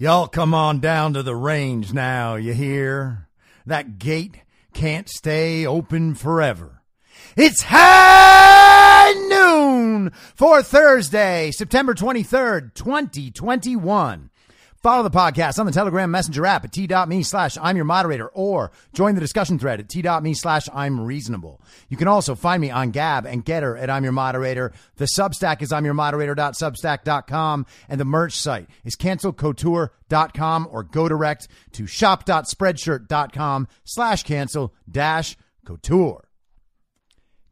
Y'all come on down to the range now, you hear? That gate can't stay open forever. It's high noon for Thursday, September 23rd, 2021. Follow the podcast on the Telegram Messenger app at t.me slash I'm your moderator or join the discussion thread at t.me slash I'm reasonable. You can also find me on Gab and Gettr at I'm your moderator. The Substack is I'm your moderator.substack.com and the merch site is cancelcouture.com or go direct to shop.spreadshirt.com slash cancel dash couture.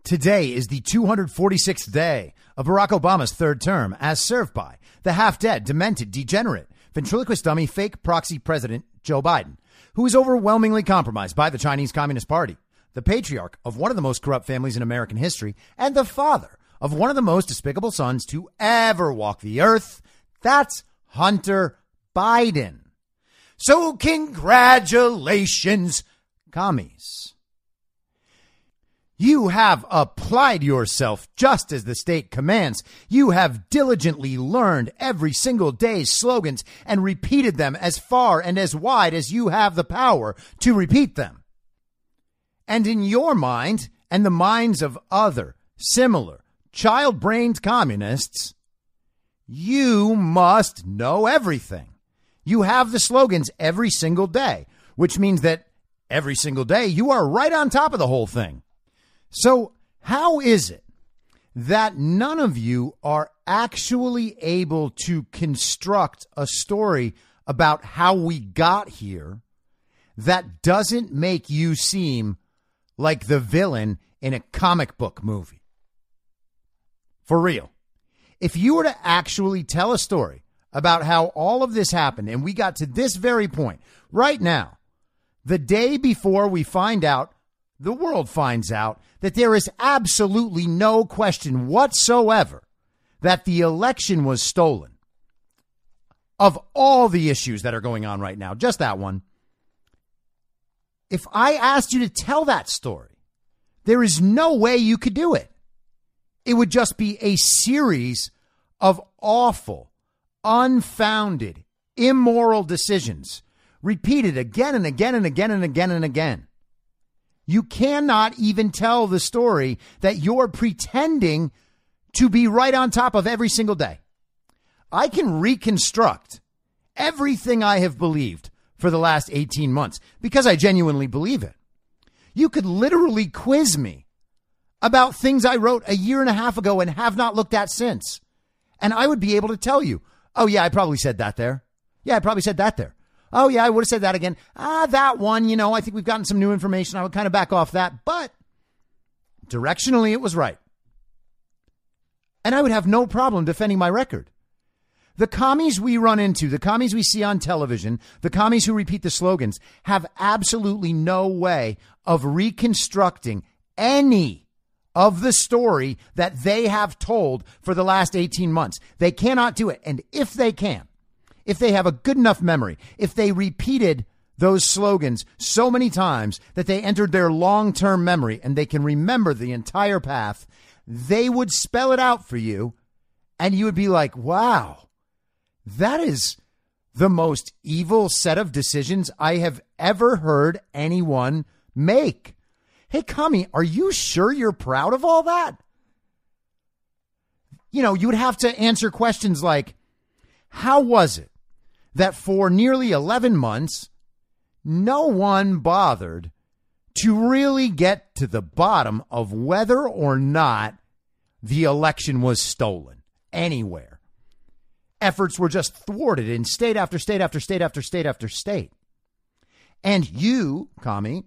Today is the 246th day of Barack Obama's third term as served by the half dead, demented, degenerate, ventriloquist dummy, fake proxy president Joe Biden, who is overwhelmingly compromised by the Chinese Communist Party, the patriarch of one of the most corrupt families in American history, and the father of one of the most despicable sons to ever walk the earth. That's Hunter Biden. So, congratulations, commies. You have applied yourself just as the state commands. You have diligently learned every single day's slogans and repeated them as far and as wide as you have the power to repeat them. And in your mind and the minds of other similar child brained communists, you must know everything. You have the slogans every single day, which means that every single day you are right on top of the whole thing. So, how is it that none of you are actually able to construct a story about how we got here that doesn't make you seem like the villain in a comic book movie? For real. If you were to actually tell a story about how all of this happened and we got to this very point right now, the day before we find out the world finds out that there is absolutely no question whatsoever that the election was stolen. Of all the issues that are going on right now, just that one. If I asked you to tell that story, there is no way you could do it. It would just be a series of awful, unfounded, immoral decisions repeated again and again and again and again and again. You cannot even tell the story that you're pretending to be right on top of every single day. I can reconstruct everything I have believed for the last 18 months because I genuinely believe it. You could literally quiz me about things I wrote a year and a half ago and have not looked at since. And I would be able to tell you, oh, yeah, I probably said that there. Yeah, I probably said that there. Oh, yeah, I would have said that again. Ah, that one, you know, I think we've gotten some new information. I would kind of back off that, but directionally, it was right. And I would have no problem defending my record. The commies we run into, the commies we see on television, the commies who repeat the slogans have absolutely no way of reconstructing any of the story that they have told for the last 18 months. They cannot do it. And if they can, if they have a good enough memory, if they repeated those slogans so many times that they entered their long term memory and they can remember the entire path, they would spell it out for you. And you would be like, wow, that is the most evil set of decisions I have ever heard anyone make. Hey, Kami, are you sure you're proud of all that? You know, you would have to answer questions like, how was it that for nearly 11 months, no one bothered to really get to the bottom of whether or not the election was stolen anywhere. Efforts were just thwarted in state after state after state after state after state. And you, Kami,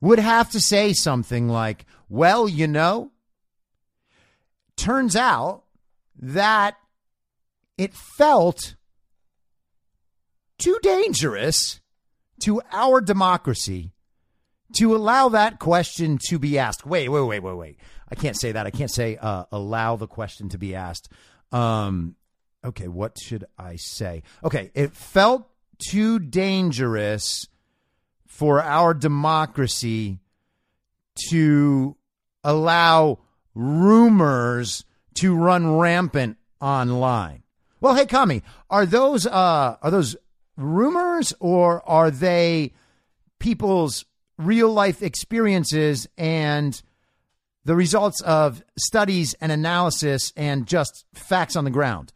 would have to say something like, well, you know, turns out that it felt too dangerous to our democracy to allow that question to be asked. Wait, wait, wait, wait, wait. I can't say that. I can't say uh, allow the question to be asked. Um, okay, what should I say? Okay, it felt too dangerous for our democracy to allow rumors to run rampant online. Well, hey, Kami, are those uh, are those rumors or are they people's real life experiences and the results of studies and analysis and just facts on the ground?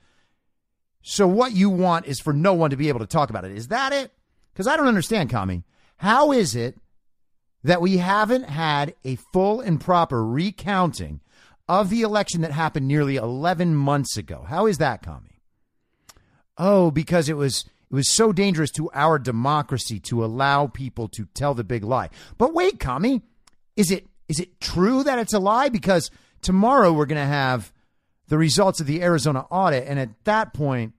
So, what you want is for no one to be able to talk about it. Is that it? Because I don't understand, Kami. How is it that we haven't had a full and proper recounting of the election that happened nearly 11 months ago? How is that, Kami? Oh, because it was it was so dangerous to our democracy to allow people to tell the big lie. But wait, Kami, is it is it true that it's a lie? Because tomorrow we're going to have the results of the Arizona audit, and at that point,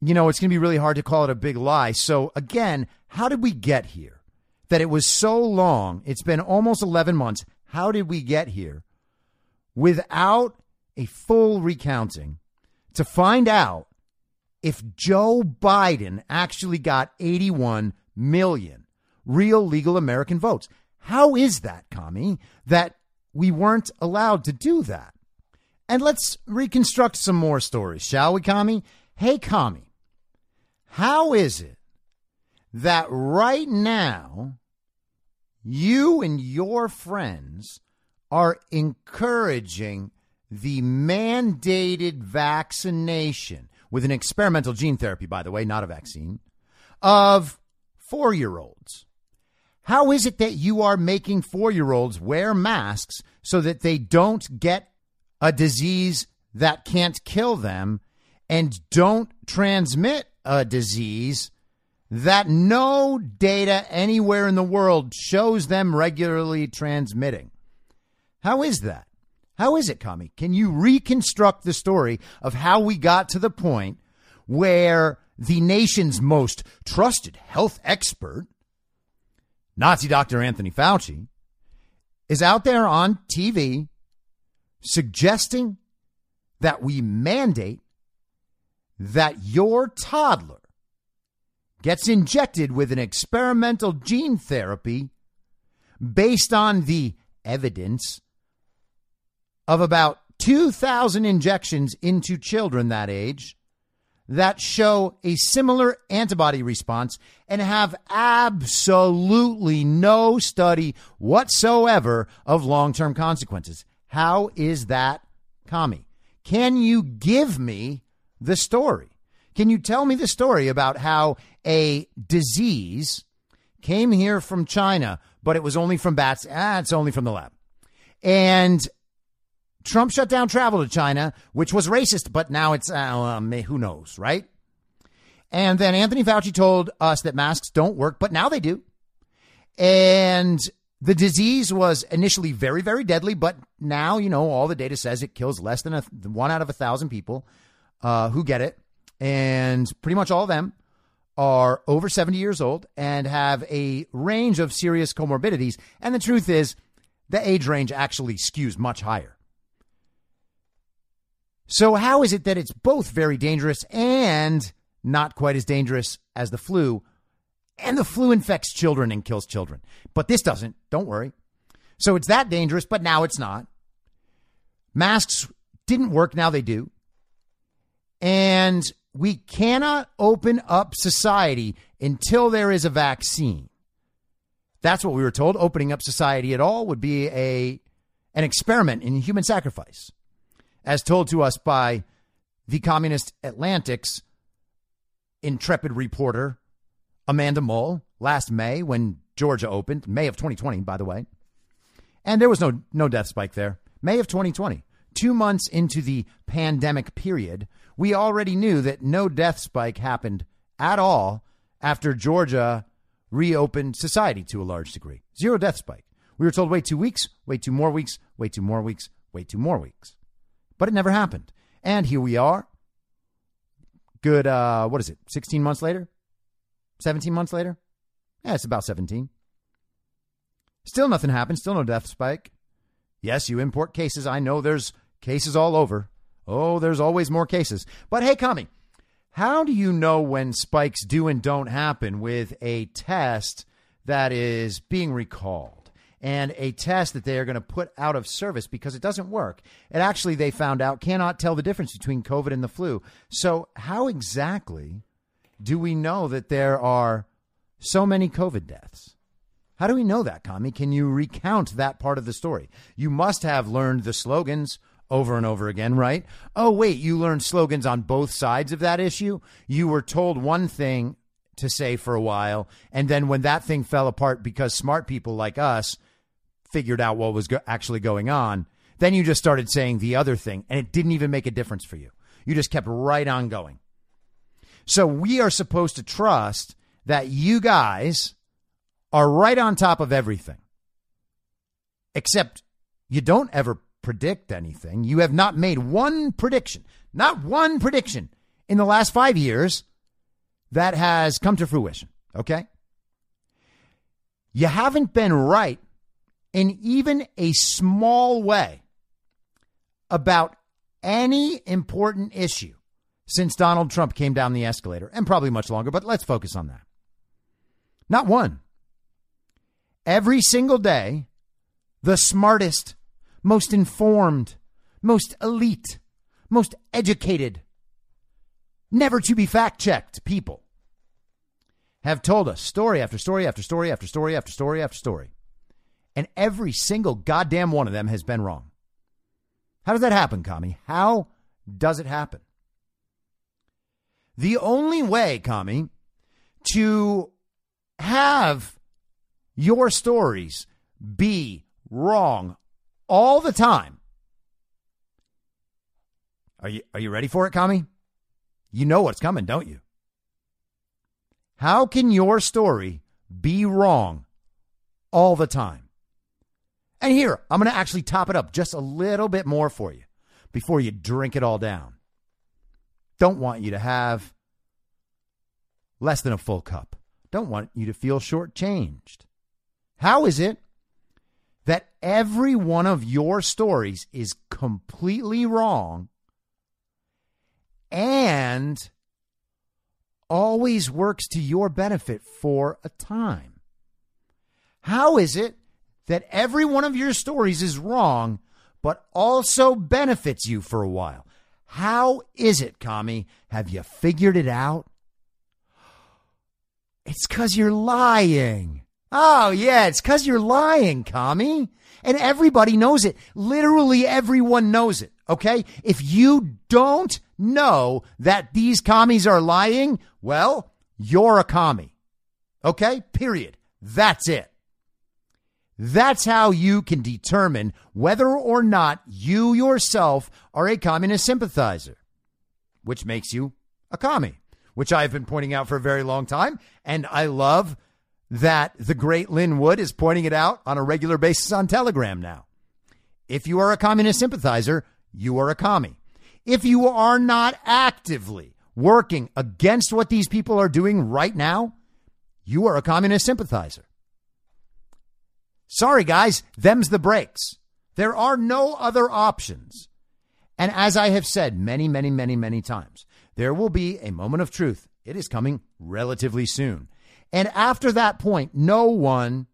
you know, it's going to be really hard to call it a big lie. So again, how did we get here? That it was so long. It's been almost 11 months. How did we get here without a full recounting to find out if Joe Biden actually got 81 million real legal American votes. How is that, Kami, that we weren't allowed to do that? And let's reconstruct some more stories, shall we, Kami? Hey, Kami, how is it that right now you and your friends are encouraging the mandated vaccination with an experimental gene therapy, by the way, not a vaccine, of four year olds. How is it that you are making four year olds wear masks so that they don't get a disease that can't kill them and don't transmit a disease that no data anywhere in the world shows them regularly transmitting? How is that? How is it, Kami? Can you reconstruct the story of how we got to the point where the nation's most trusted health expert, Nazi Dr. Anthony Fauci, is out there on TV suggesting that we mandate that your toddler gets injected with an experimental gene therapy based on the evidence of about 2,000 injections into children that age that show a similar antibody response and have absolutely no study whatsoever of long term consequences. How is that, Kami? Can you give me the story? Can you tell me the story about how a disease came here from China, but it was only from bats? Ah, it's only from the lab. And Trump shut down travel to China, which was racist, but now it's, uh, um, who knows, right? And then Anthony Fauci told us that masks don't work, but now they do. And the disease was initially very, very deadly, but now, you know, all the data says it kills less than a, one out of a thousand people uh, who get it. And pretty much all of them are over 70 years old and have a range of serious comorbidities. And the truth is, the age range actually skews much higher. So, how is it that it's both very dangerous and not quite as dangerous as the flu? And the flu infects children and kills children. But this doesn't. Don't worry. So, it's that dangerous, but now it's not. Masks didn't work. Now they do. And we cannot open up society until there is a vaccine. That's what we were told. Opening up society at all would be a an experiment in human sacrifice as told to us by the Communist Atlantic's intrepid reporter, Amanda Mull, last May when Georgia opened, May of 2020, by the way. And there was no, no death spike there. May of 2020. Two months into the pandemic period, we already knew that no death spike happened at all after Georgia reopened society to a large degree. Zero death spike. We were told wait two weeks, wait two more weeks, wait two more weeks, wait two more weeks. But it never happened. And here we are. Good, uh, what is it, 16 months later? 17 months later? Yeah, it's about 17. Still nothing happened. Still no death spike. Yes, you import cases. I know there's cases all over. Oh, there's always more cases. But hey, Kami, how do you know when spikes do and don't happen with a test that is being recalled and a test that they are going to put out of service because it doesn't work? It actually, they found out, cannot tell the difference between COVID and the flu. So, how exactly do we know that there are so many COVID deaths? How do we know that, Kami? Can you recount that part of the story? You must have learned the slogans over and over again, right? Oh, wait, you learned slogans on both sides of that issue? You were told one thing to say for a while, and then when that thing fell apart because smart people like us figured out what was go- actually going on, then you just started saying the other thing, and it didn't even make a difference for you. You just kept right on going. So we are supposed to trust that you guys are right on top of everything. Except you don't ever predict anything. You have not made one prediction, not one prediction in the last five years that has come to fruition. Okay? You haven't been right in even a small way about any important issue since Donald Trump came down the escalator, and probably much longer, but let's focus on that. Not one. Every single day, the smartest, most informed, most elite, most educated, never to be fact checked people have told us story after story after story after story after story after story. And every single goddamn one of them has been wrong. How does that happen, Kami? How does it happen? The only way, Kami, to have your stories be wrong all the time. Are you are you ready for it, Kami? You know what's coming, don't you? How can your story be wrong all the time? And here, I'm going to actually top it up just a little bit more for you before you drink it all down. Don't want you to have less than a full cup. Don't want you to feel shortchanged. How is it that every one of your stories is completely wrong and always works to your benefit for a time? How is it that every one of your stories is wrong, but also benefits you for a while? How is it, Kami? Have you figured it out? It's because you're lying. Oh, yeah, it's because you're lying, Kami. And everybody knows it. Literally everyone knows it. Okay. If you don't know that these commies are lying, well, you're a commie. Okay. Period. That's it. That's how you can determine whether or not you yourself are a communist sympathizer, which makes you a commie, which I've been pointing out for a very long time. And I love that the great Lin Wood is pointing it out on a regular basis on Telegram now. If you are a communist sympathizer, you are a commie. If you are not actively working against what these people are doing right now, you are a communist sympathizer. Sorry, guys, them's the breaks. There are no other options. And as I have said many, many, many, many times, there will be a moment of truth. It is coming relatively soon. And after that point, no one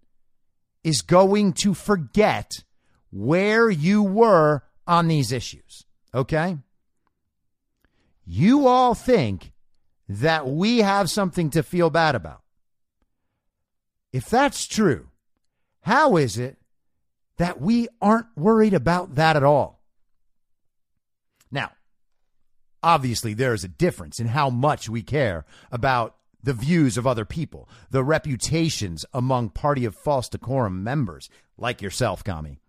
is going to forget where you were on these issues. Okay? You all think that we have something to feel bad about. If that's true, how is it that we aren't worried about that at all? Now, obviously, there is a difference in how much we care about the views of other people, the reputations among party of false decorum members, like yourself, Kami.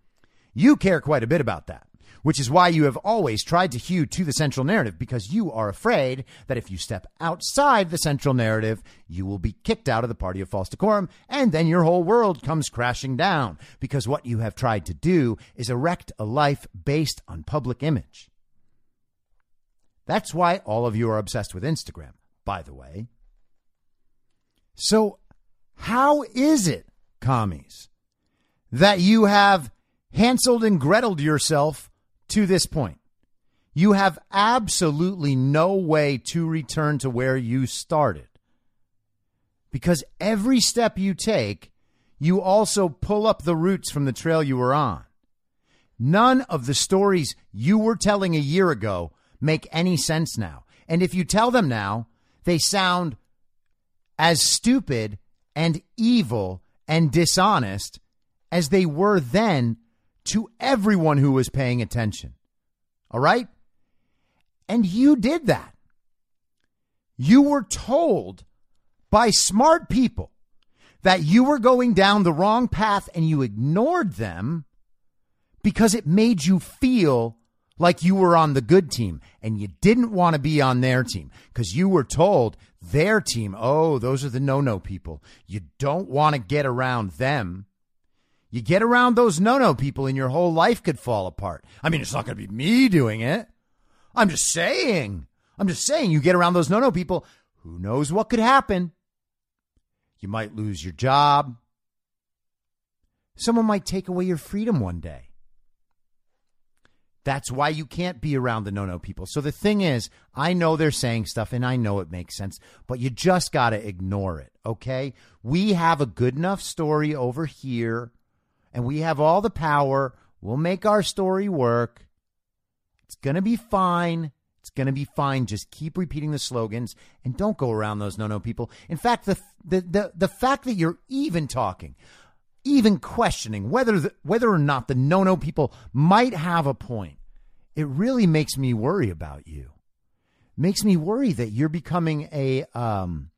You care quite a bit about that, which is why you have always tried to hew to the central narrative, because you are afraid that if you step outside the central narrative, you will be kicked out of the party of false decorum, and then your whole world comes crashing down, because what you have tried to do is erect a life based on public image. That's why all of you are obsessed with Instagram, by the way. So, how is it, commies, that you have Hanseled and Greteled yourself to this point? You have absolutely no way to return to where you started. Because every step you take, you also pull up the roots from the trail you were on. None of the stories you were telling a year ago make any sense now. And if you tell them now, they sound as stupid and evil and dishonest as they were then to everyone who was paying attention. All right? And you did that. You were told by smart people that you were going down the wrong path and you ignored them because it made you feel like you were on the good team and you didn't want to be on their team because you were told their team, oh, those are the no no people. You don't want to get around them. You get around those no no people and your whole life could fall apart. I mean, it's not going to be me doing it. I'm just saying. I'm just saying, you get around those no no people, who knows what could happen? You might lose your job. Someone might take away your freedom one day. That's why you can't be around the no no people. So the thing is, I know they're saying stuff and I know it makes sense, but you just got to ignore it, okay? We have a good enough story over here and we have all the power. We'll make our story work. It's going to be fine. It's going to be fine. Just keep repeating the slogans and don't go around those no no people. In fact, the, the, the, the fact that you're even talking, even questioning whether the, whether or not the no no people might have a point, it really makes me worry about you. Makes me worry that you're becoming a um,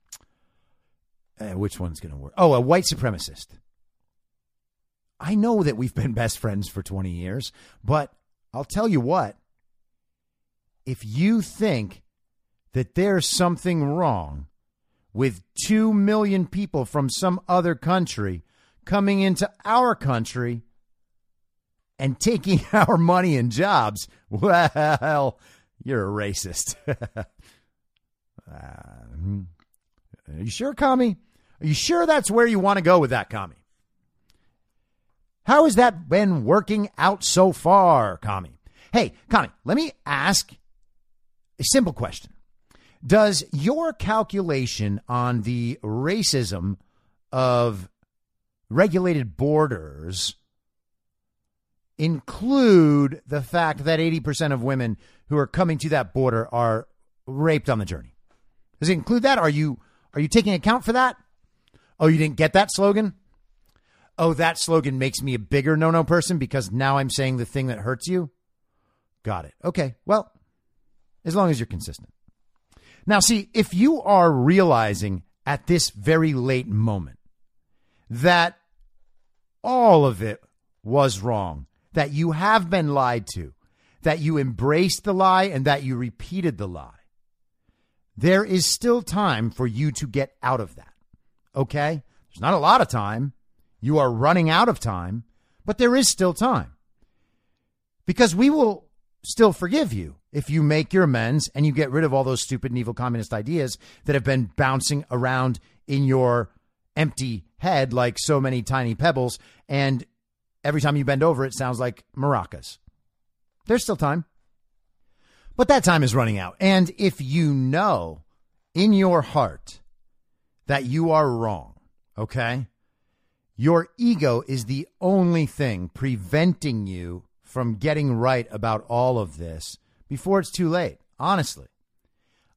uh, which one's going to work? Oh, a white supremacist. I know that we've been best friends for 20 years, but I'll tell you what. If you think that there's something wrong with 2 million people from some other country coming into our country and taking our money and jobs, well, you're a racist. uh, are you sure, Commie? Are you sure that's where you want to go with that, Commie? How has that been working out so far, Commie? Hey, Commie, let me ask a simple question. Does your calculation on the racism of regulated borders include the fact that 80% of women who are coming to that border are raped on the journey? Does it include that? Are you are you taking account for that? Oh, you didn't get that slogan? Oh, that slogan makes me a bigger no-no person because now I'm saying the thing that hurts you? Got it. Okay. Well, as long as you're consistent. Now, see, if you are realizing at this very late moment that all of it was wrong, that you have been lied to, that you embraced the lie and that you repeated the lie, there is still time for you to get out of that. Okay? There's not a lot of time. You are running out of time, but there is still time. Because we will still forgive you if you make your amends and you get rid of all those stupid and evil communist ideas that have been bouncing around in your empty head like so many tiny pebbles. And every time you bend over, it sounds like maracas. There's still time. But that time is running out. And if you know in your heart that you are wrong, okay? Your ego is the only thing preventing you from getting right about all of this before it's too late. Honestly,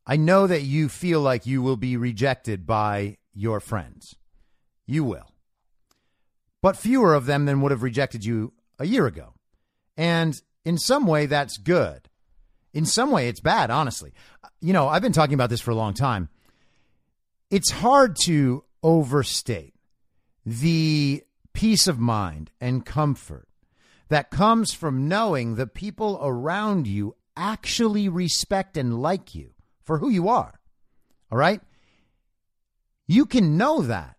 I know that you feel like you will be rejected by your friends. You will. But fewer of them than would have rejected you a year ago. And in some way, that's good. In some way, it's bad, honestly. You know, I've been talking about this for a long time. It's hard to overstate the peace of mind and comfort that comes from knowing the people around you actually respect and like you for who you are. All right? You can know that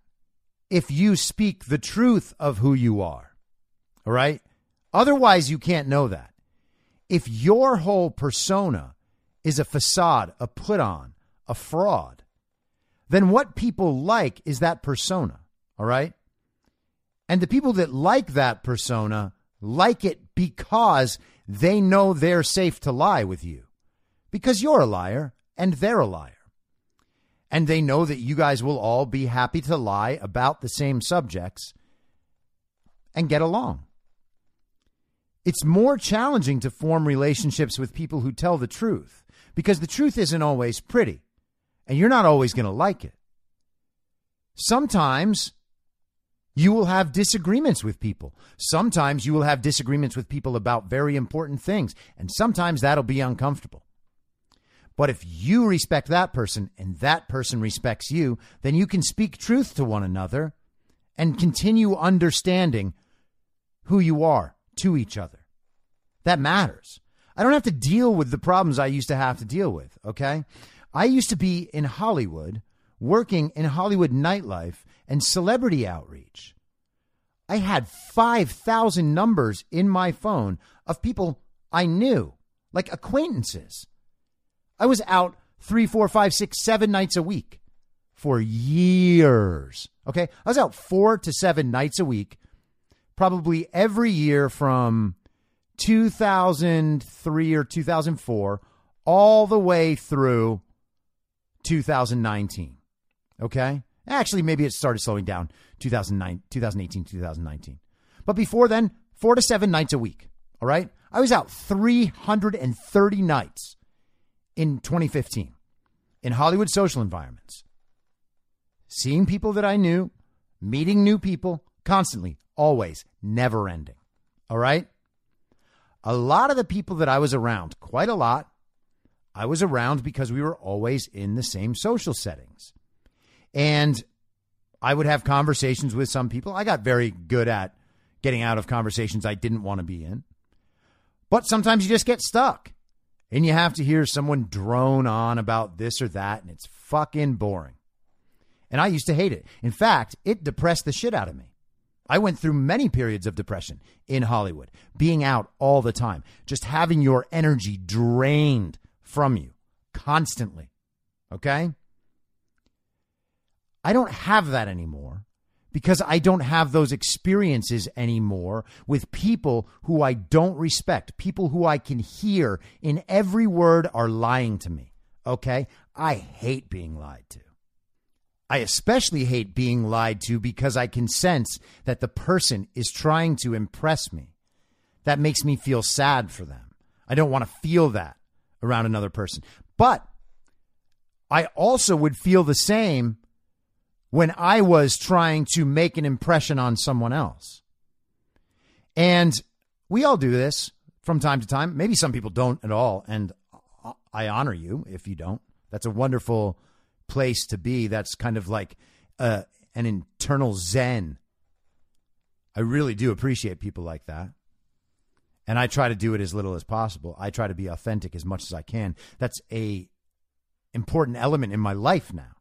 if you speak the truth of who you are. All right? Otherwise, you can't know that. If your whole persona is a facade, a put on, a fraud, then what people like is that persona. All right. And the people that like that persona like it because they know they're safe to lie with you because you're a liar and they're a liar. And they know that you guys will all be happy to lie about the same subjects and get along. It's more challenging to form relationships with people who tell the truth because the truth isn't always pretty and you're not always going to like it. Sometimes you will have disagreements with people. Sometimes you will have disagreements with people about very important things, and sometimes that'll be uncomfortable. But if you respect that person and that person respects you, then you can speak truth to one another and continue understanding who you are to each other. That matters. I don't have to deal with the problems I used to have to deal with, okay? I used to be in Hollywood, working in Hollywood nightlife and celebrity outreach. I had 5,000 numbers in my phone of people I knew, like acquaintances. I was out three, four, five, six, seven nights a week for years. Okay. I was out four to seven nights a week, probably every year from 2003 or 2004 all the way through 2019. Okay. Actually, maybe it started slowing down 2009, 2018, 2019. But before then, four to seven nights a week. All right. I was out 330 nights in 2015 in Hollywood social environments, seeing people that I knew, meeting new people constantly, always, never ending. All right. A lot of the people that I was around, quite a lot, I was around because we were always in the same social settings. And I would have conversations with some people. I got very good at getting out of conversations I didn't want to be in. But sometimes you just get stuck and you have to hear someone drone on about this or that, and it's fucking boring. And I used to hate it. In fact, it depressed the shit out of me. I went through many periods of depression in Hollywood, being out all the time, just having your energy drained from you constantly. Okay? I don't have that anymore because I don't have those experiences anymore with people who I don't respect, people who I can hear in every word are lying to me. Okay? I hate being lied to. I especially hate being lied to because I can sense that the person is trying to impress me. That makes me feel sad for them. I don't want to feel that around another person. But I also would feel the same when I was trying to make an impression on someone else. And we all do this from time to time. Maybe some people don't at all. And I honor you if you don't. That's a wonderful place to be. That's kind of like uh, an internal zen. I really do appreciate people like that. And I try to do it as little as possible. I try to be authentic as much as I can. That's a important element in my life now.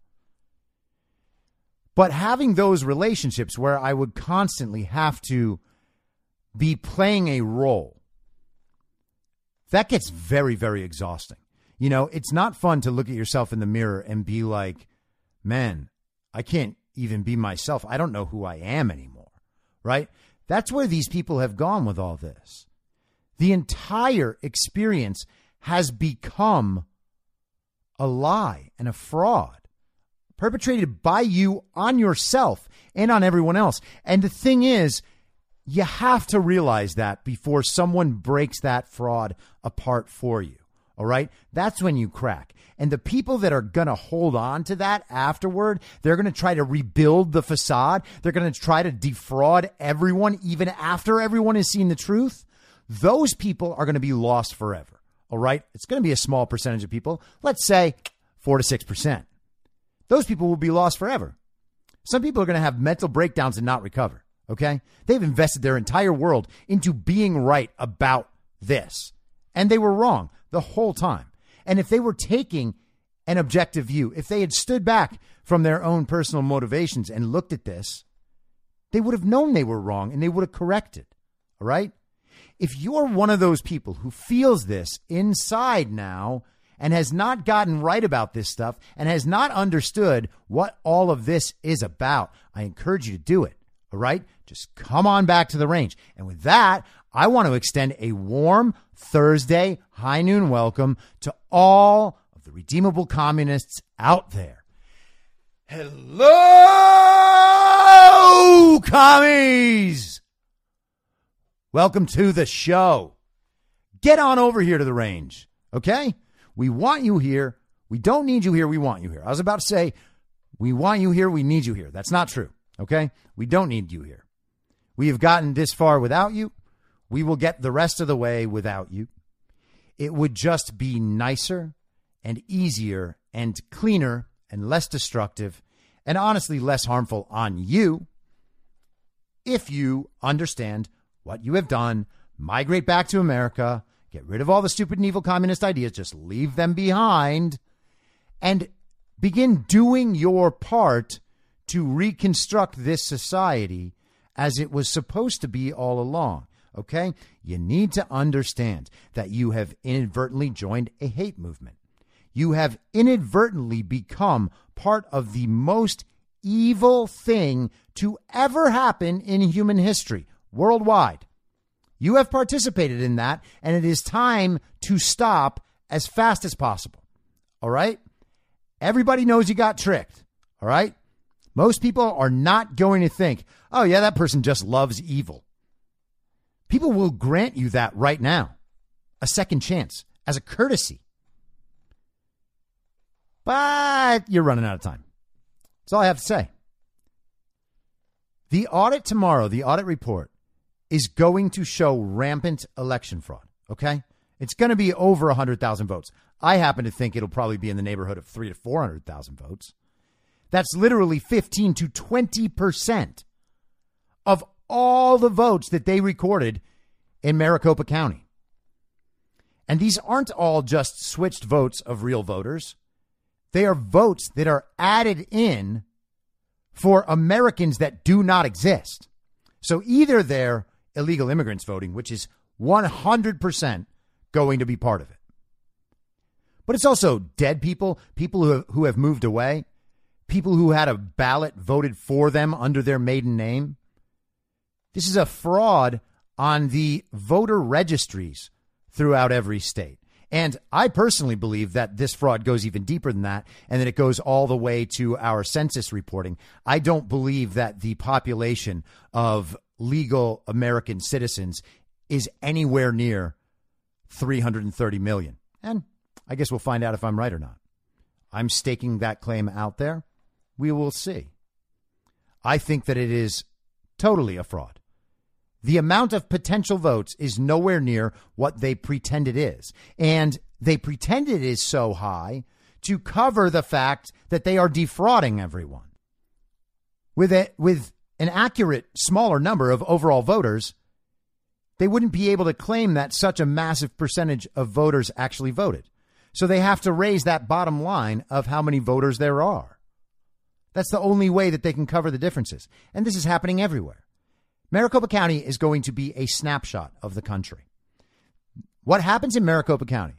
But having those relationships where I would constantly have to be playing a role, that gets very, very exhausting. You know, it's not fun to look at yourself in the mirror and be like, man, I can't even be myself. I don't know who I am anymore. Right? That's where these people have gone with all this. The entire experience has become a lie and a fraud perpetrated by you on yourself and on everyone else. And the thing is, you have to realize that before someone breaks that fraud apart for you. All right. That's when you crack. And the people that are going to hold on to that afterward, they're going to try to rebuild the facade. They're going to try to defraud everyone, even after everyone has seen the truth. Those people are going to be lost forever. All right. It's going to be a small percentage of people. Let's say four to 6% those people will be lost forever. Some people are going to have mental breakdowns and not recover. Okay. They've invested their entire world into being right about this. And they were wrong the whole time. And if they were taking an objective view, if they had stood back from their own personal motivations and looked at this, they would have known they were wrong and they would have corrected. All right. If you're one of those people who feels this inside now and has not gotten right about this stuff and has not understood what all of this is about, I encourage you to do it. All right? Just come on back to the range. And with that, I want to extend a warm Thursday high noon welcome to all of the redeemable communists out there. Hello, commies! Welcome to the show. Get on over here to the range, okay? We want you here. We don't need you here. We want you here. I was about to say, we want you here. We need you here. That's not true, okay? We don't need you here. We have gotten this far without you. We will get the rest of the way without you. It would just be nicer and easier and cleaner and less destructive and honestly less harmful on you if you understand what you have done, migrate back to America, get rid of all the stupid and evil communist ideas, just leave them behind, and begin doing your part to reconstruct this society as it was supposed to be all along. Okay? You need to understand that you have inadvertently joined a hate movement. You have inadvertently become part of the most evil thing to ever happen in human history worldwide. You have participated in that, and it is time to stop as fast as possible. All right? Everybody knows you got tricked. All right? Most people are not going to think, oh, yeah, that person just loves evil. People will grant you that right now, a second chance, as a courtesy. But you're running out of time. That's all I have to say. The audit tomorrow, the audit report, is going to show rampant election fraud. Okay? It's going to be over 100,000 votes. I happen to think it'll probably be in the neighborhood of three to 400,000 votes. That's literally 15 to 20% of all the votes that they recorded in Maricopa County. And these aren't all just switched votes of real voters. They are votes that are added in for Americans that do not exist. So either they're illegal immigrants voting, which is 100% going to be part of it. But it's also dead people, people who have, who have moved away, people who had a ballot voted for them under their maiden name. This is a fraud on the voter registries throughout every state. And I personally believe that this fraud goes even deeper than that and that it goes all the way to our census reporting. I don't believe that the population of legal American citizens is anywhere near 330 million. And I guess we'll find out if I'm right or not. I'm staking that claim out there. We will see. I think that it is totally a fraud. The amount of potential votes is nowhere near what they pretend it is. And they pretend it is so high to cover the fact that they are defrauding everyone. With it, with an accurate smaller number of overall voters, they wouldn't be able to claim that such a massive percentage of voters actually voted. So they have to raise that bottom line of how many voters there are. That's the only way that they can cover the differences. And this is happening everywhere. Maricopa County is going to be a snapshot of the country. What happens in Maricopa County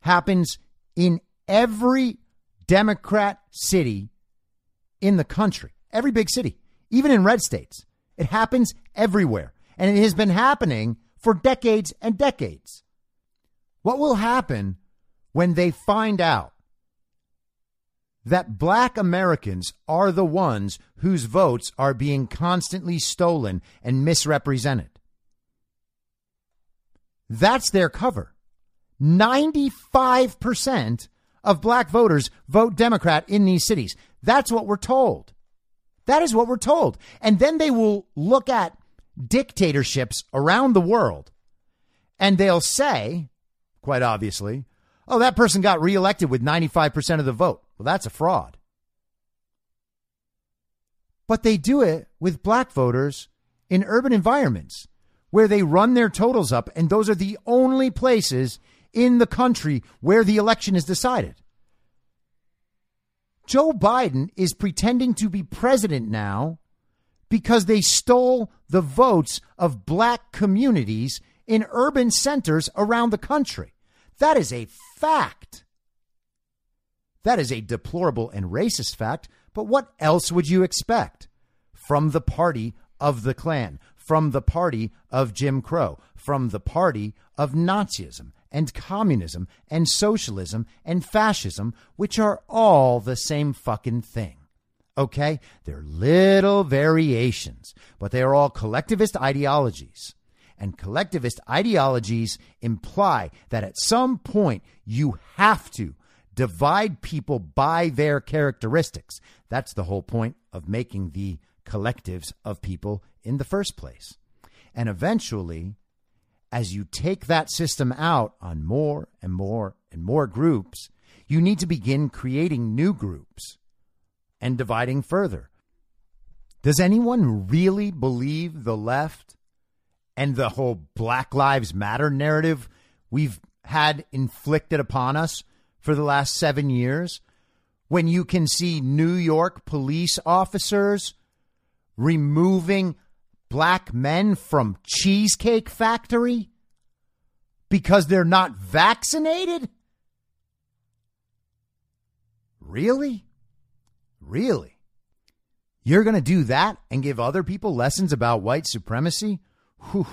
happens in every Democrat city in the country, every big city, even in red states. It happens everywhere. And it has been happening for decades and decades. What will happen when they find out that black Americans are the ones whose votes are being constantly stolen and misrepresented. That's their cover. 95% of black voters vote Democrat in these cities. That's what we're told. That is what we're told. And then they will look at dictatorships around the world and they'll say, quite obviously, oh, that person got reelected with 95% of the vote. Well, that's a fraud. But they do it with black voters in urban environments where they run their totals up, and those are the only places in the country where the election is decided. Joe Biden is pretending to be president now because they stole the votes of black communities in urban centers around the country. That is a fact. That is a deplorable and racist fact, but what else would you expect from the party of the Klan, from the party of Jim Crow, from the party of Nazism and communism and socialism and fascism, which are all the same fucking thing? Okay? They're little variations, but they are all collectivist ideologies. And collectivist ideologies imply that at some point you have to divide people by their characteristics. That's the whole point of making the collectives of people in the first place. And eventually, as you take that system out on more and more and more groups, you need to begin creating new groups and dividing further. Does anyone really believe the left and the whole Black Lives Matter narrative we've had inflicted upon us for the last seven years when you can see New York police officers removing black men from Cheesecake Factory because they're not vaccinated? Really? Really? You're going to do that and give other people lessons about white supremacy? Whew,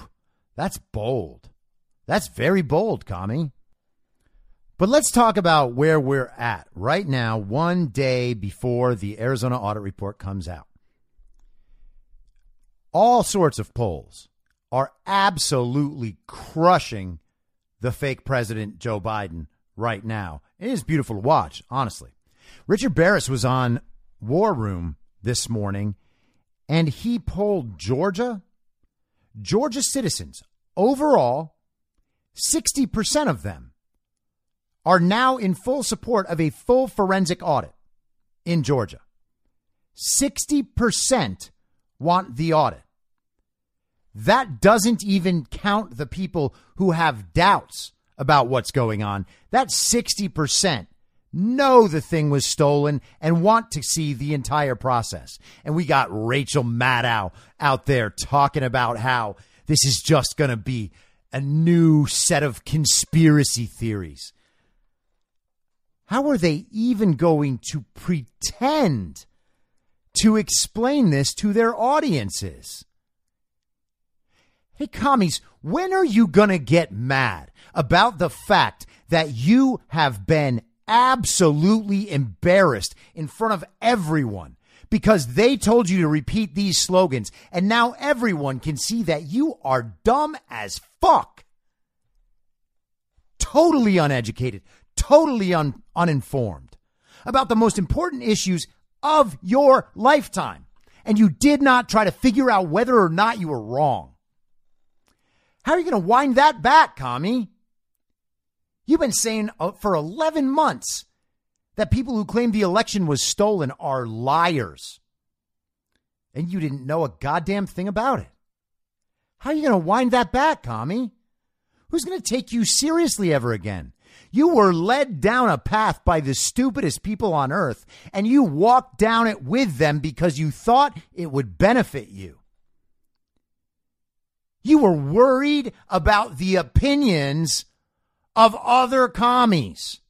that's bold. That's very bold, Kami. But let's talk about where we're at right now, one day before the Arizona audit report comes out. All sorts of polls are absolutely crushing the fake president, Joe Biden, right now. It is beautiful to watch, honestly. Richard Baris was on War Room this morning, and he polled Georgia, Georgia citizens overall, 60% of them are now in full support of a full forensic audit in Georgia. 60% want the audit. That doesn't even count the people who have doubts about what's going on. That 60% know the thing was stolen and want to see the entire process. And we got Rachel Maddow out there talking about how this is just going to be a new set of conspiracy theories. How are they even going to pretend to explain this to their audiences? Hey, commies, when are you going to get mad about the fact that you have been absolutely embarrassed in front of everyone because they told you to repeat these slogans and now everyone can see that you are dumb as fuck? Totally uneducated, totally un- uninformed about the most important issues of your lifetime. And you did not try to figure out whether or not you were wrong. How are you going to wind that back, Kami? You've been saying uh, for 11 months that people who claim the election was stolen are liars. And you didn't know a goddamn thing about it. How are you going to wind that back, Kami? Who's going to take you seriously ever again? You were led down a path by the stupidest people on earth, and you walked down it with them because you thought it would benefit you. You were worried about the opinions of other commies.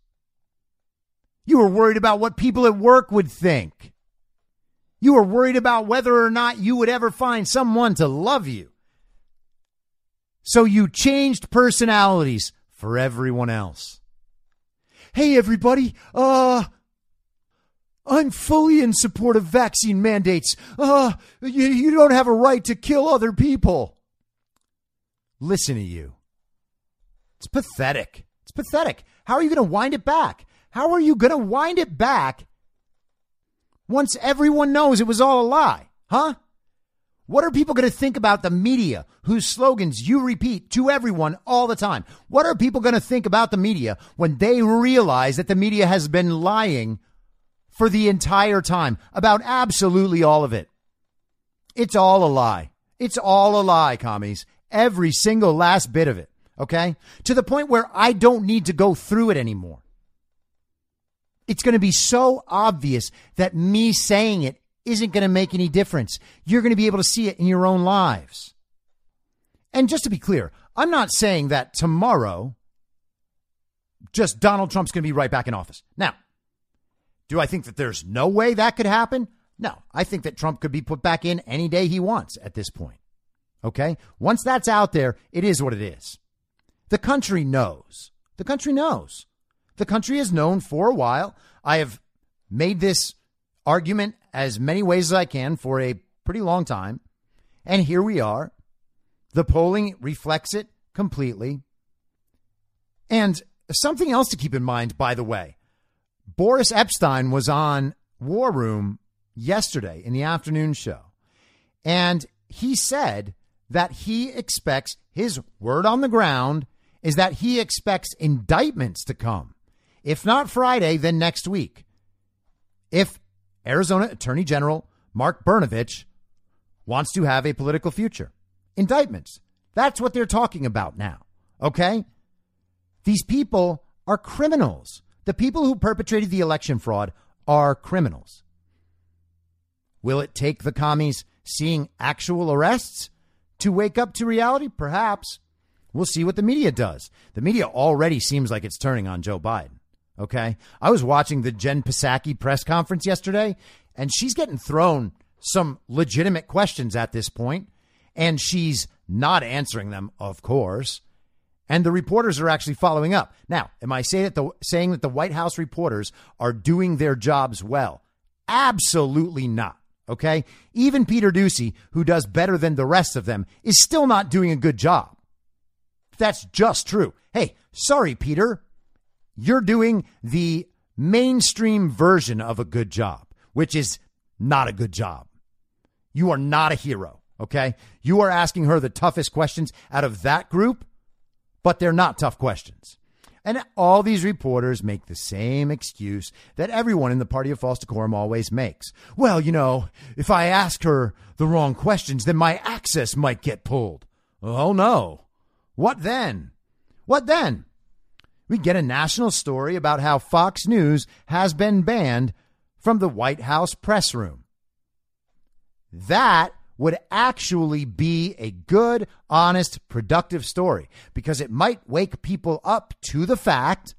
You were worried about what people at work would think. You were worried about whether or not you would ever find someone to love you. So you changed personalities for everyone else hey, everybody, uh, I'm fully in support of vaccine mandates. Uh, you, you don't have a right to kill other people. Listen to you. It's pathetic. It's pathetic. How are you going to wind it back? How are you going to wind it back once everyone knows it was all a lie? Huh? What are people going to think about the media whose slogans you repeat to everyone all the time? What are people going to think about the media when they realize that the media has been lying for the entire time about absolutely all of it? It's all a lie. It's all a lie, commies. Every single last bit of it. Okay? To the point where I don't need to go through it anymore. It's going to be so obvious that me saying it isn't going to make any difference. You're going to be able to see it in your own lives. And just to be clear, I'm not saying that tomorrow just Donald Trump's going to be right back in office. Now, do I think that there's no way that could happen? No, I think that Trump could be put back in any day he wants at this point. Okay? Once that's out there, it is what it is. The country knows. The country knows. The country has known for a while. I have made this argument as many ways as I can for a pretty long time. And here we are. The polling reflects it completely. And something else to keep in mind, by the way Boris Epshteyn was on War Room yesterday in the afternoon show. And he said that he expects his word on the ground is that he expects indictments to come. If not Friday, then next week. If Arizona Attorney General Mark Brnovich wants to have a political future, indictments. That's what they're talking about now. Okay? These people are criminals. The people who perpetrated the election fraud are criminals. Will it take the commies seeing actual arrests to wake up to reality? Perhaps. We'll see what the media does. The media already seems like it's turning on Joe Biden. Okay. I was watching the Jen Psaki press conference yesterday, and she's getting thrown some legitimate questions at this point, and she's not answering them, of course. And the reporters are actually following up. Now, am I saying that the, saying that the White House reporters are doing their jobs well? Absolutely not. Okay. Even Peter Doocy, who does better than the rest of them, is still not doing a good job. That's just true. Hey, sorry, Peter. You're doing the mainstream version of a good job, which is not a good job. You are not a hero. Okay. You are asking her the toughest questions out of that group, but they're not tough questions. And all these reporters make the same excuse that everyone in the party of false decorum always makes. Well, you know, if I ask her the wrong questions, then my access might get pulled. Oh no. What then? What then? We get a national story about how Fox News has been banned from the White House press room. That would actually be a good, honest, productive story because it might wake people up to the fact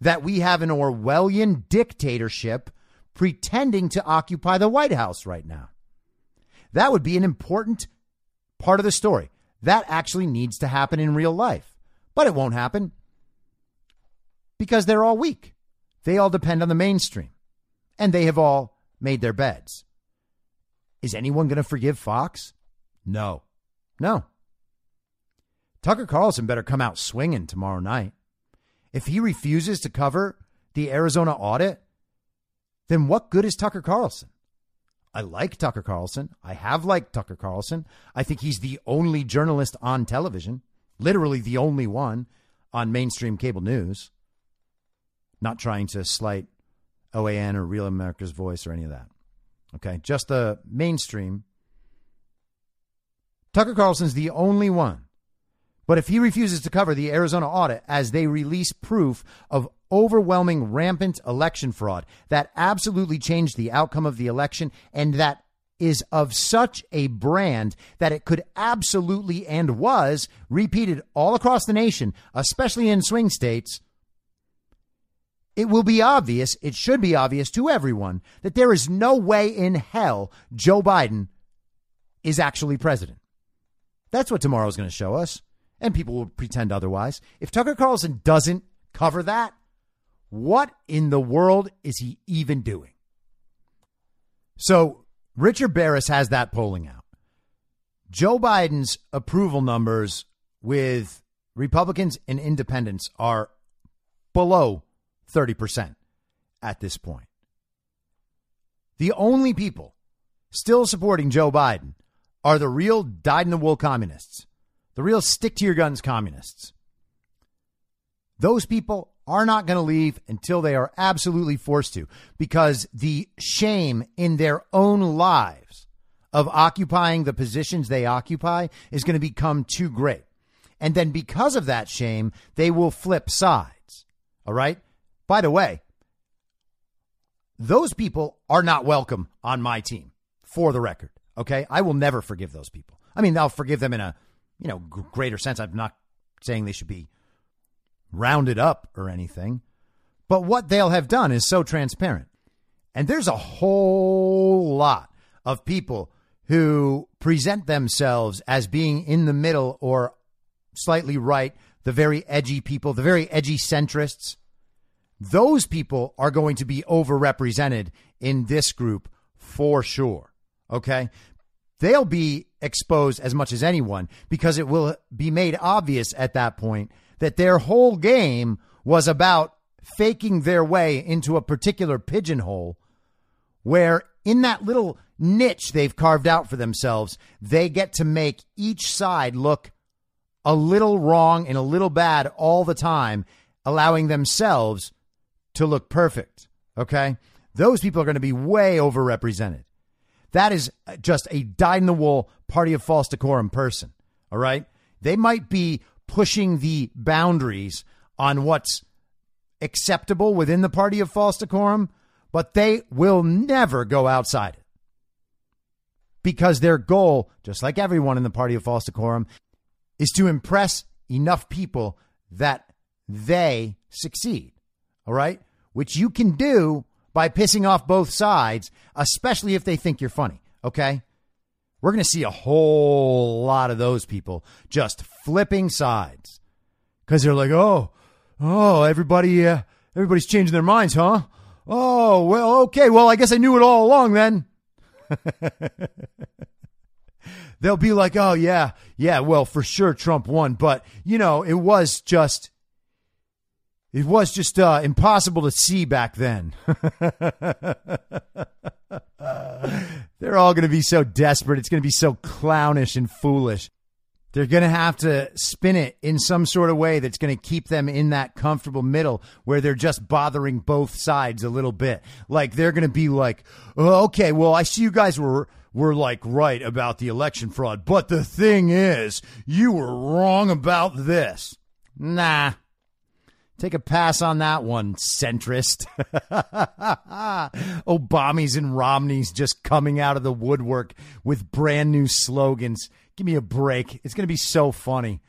that we have an Orwellian dictatorship pretending to occupy the White House right now. That would be an important part of the story. That actually needs to happen in real life, but it won't happen because they're all weak. They all depend on the mainstream, and they have all made their beds. Is anyone going to forgive Fox? No. No. Tucker Carlson better come out swinging tomorrow night. If he refuses to cover the Arizona audit, then what good is Tucker Carlson? I like Tucker Carlson. I have liked Tucker Carlson. I think he's the only journalist on television, literally the only one on mainstream cable news. Not trying to slight OAN or Real America's Voice or any of that. Okay, just the mainstream. Tucker Carlson's the only one. But if he refuses to cover the Arizona audit as they release proof of overwhelming rampant election fraud that absolutely changed the outcome of the election and that is of such a brand that it could absolutely and was repeated all across the nation, especially in swing states, it will be obvious, it should be obvious to everyone, that there is no way in hell Joe Biden is actually president. That's what tomorrow is going to show us. And people will pretend otherwise. If Tucker Carlson doesn't cover that, what in the world is he even doing? So Richard Baris has that polling out. Joe Biden's approval numbers with Republicans and independents are below 30% at this point. The only people still supporting Joe Biden are the real dyed in the wool communists, the real stick to your guns communists. Those people are not going to leave until they are absolutely forced to because the shame in their own lives of occupying the positions they occupy is going to become too great. And then because of that shame, they will flip sides. All right. By the way, those people are not welcome on my team for the record. Okay. I will never forgive those people. I mean, I'll forgive them in a, you know, greater sense. I'm not saying they should be rounded up or anything. But what they'll have done is so transparent. And there's a whole lot of people who present themselves as being in the middle or slightly right, the very edgy people, the very edgy centrists. Those people are going to be overrepresented in this group for sure. Okay. They'll be exposed as much as anyone because it will be made obvious at that point that their whole game was about faking their way into a particular pigeonhole where in that little niche they've carved out for themselves, they get to make each side look a little wrong and a little bad all the time, allowing themselves to look perfect. Okay? Those people are going to be way overrepresented. That is uh, just a dyed in the wool party of false decorum person. All right? They might be pushing the boundaries on what's acceptable within the party of false decorum, but they will never go outside it. Because their goal, just like everyone in the party of false decorum, is to impress enough people that they succeed. All right? Which you can do by pissing off both sides, especially if they think you're funny. Okay? We're going to see a whole lot of those people just flipping sides because they're like, oh, oh, everybody, uh, everybody's changing their minds, huh? Oh, well, okay. Well, I guess I knew it all along then. They'll be like, oh, yeah, yeah, well, for sure Trump won. But, you know, it was just, it was just uh, impossible to see back then. They're all going to be so desperate. It's going to be so clownish and foolish. They're going to have to spin it in some sort of way that's going to keep them in that comfortable middle where they're just bothering both sides a little bit. Like they're going to be like, oh, okay, well, I see you guys were were like right about the election fraud, but the thing is, you were wrong about this. Nah, Take a pass on that one, centrist. Obamas and Romneys just coming out of the woodwork with brand new slogans. Give me a break. It's going to be so funny.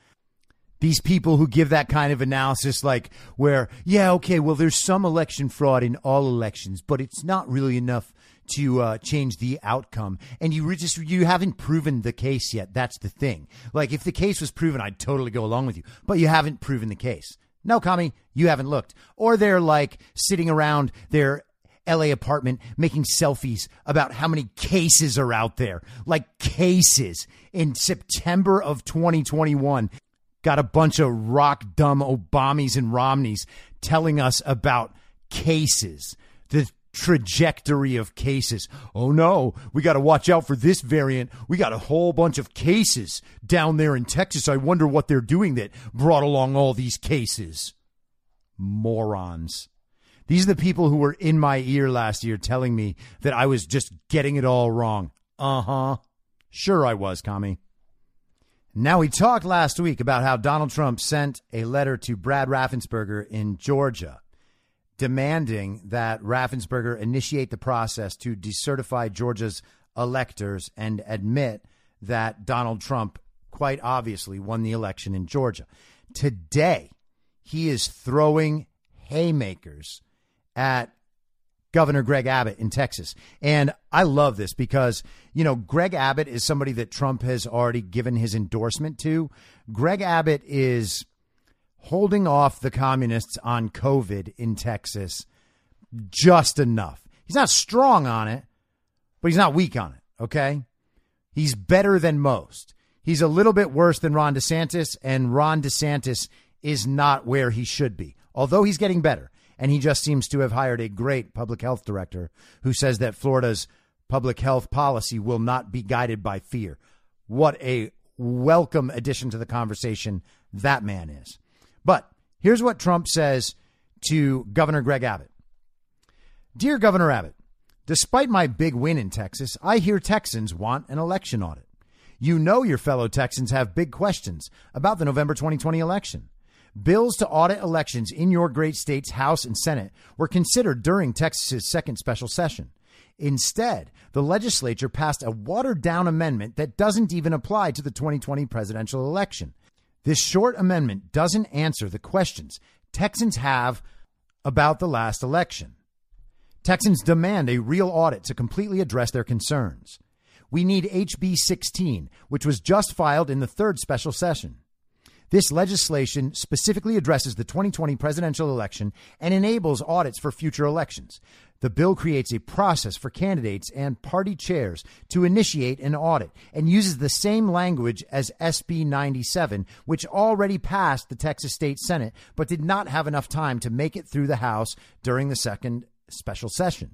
These people who give that kind of analysis, like, where, yeah, okay, well, there's some election fraud in all elections, but it's not really enough to uh, change the outcome. And you just you haven't proven the case yet. That's the thing. Like, if the case was proven, I'd totally go along with you, but you haven't proven the case. No, Kami, you haven't looked. Or they're like sitting around their LA apartment making selfies about how many cases are out there. Like cases in September of 2021. Got a bunch of rock dumb Obamas and Romneys telling us about cases. The trajectory of cases. Oh no, we got to watch out for this variant. We got a whole bunch of cases down there in Texas. I wonder what they're doing that brought along all these cases. Morons. These are the people who were in my ear last year telling me that I was just getting it all wrong. Uh huh. Sure, I was, Kami. Now, we talked last week about how Donald Trump sent a letter to Brad Raffensperger in Georgia demanding that Raffensperger initiate the process to decertify Georgia's electors and admit that Donald Trump quite obviously won the election in Georgia. Today, he is throwing haymakers at Governor Greg Abbott in Texas. And I love this because, you know, Greg Abbott is somebody that Trump has already given his endorsement to. Greg Abbott is holding off the communists on COVID in Texas just enough. He's not strong on it, but he's not weak on it, okay? He's better than most. He's a little bit worse than Ron DeSantis, and Ron DeSantis is not where he should be, although he's getting better. And he just seems to have hired a great public health director who says that Florida's public health policy will not be guided by fear. What a welcome addition to the conversation that man is. But here's what Trump says to Governor Greg Abbott Dear Governor Abbott, despite my big win in Texas, I hear Texans want an election audit. You know your fellow Texans have big questions about the November 2020 election. Bills to audit elections in your great state's House and Senate were considered during Texas's second special session. Instead, the legislature passed a watered down amendment that doesn't even apply to the 2020 presidential election. This short amendment doesn't answer the questions Texans have about the last election. Texans demand a real audit to completely address their concerns. We need HB 16, which was just filed in the third special session. This legislation specifically addresses the 2020 presidential election and enables audits for future elections. The bill creates a process for candidates and party chairs to initiate an audit and uses the same language as SB 97, which already passed the Texas State Senate but did not have enough time to make it through the House during the second special session.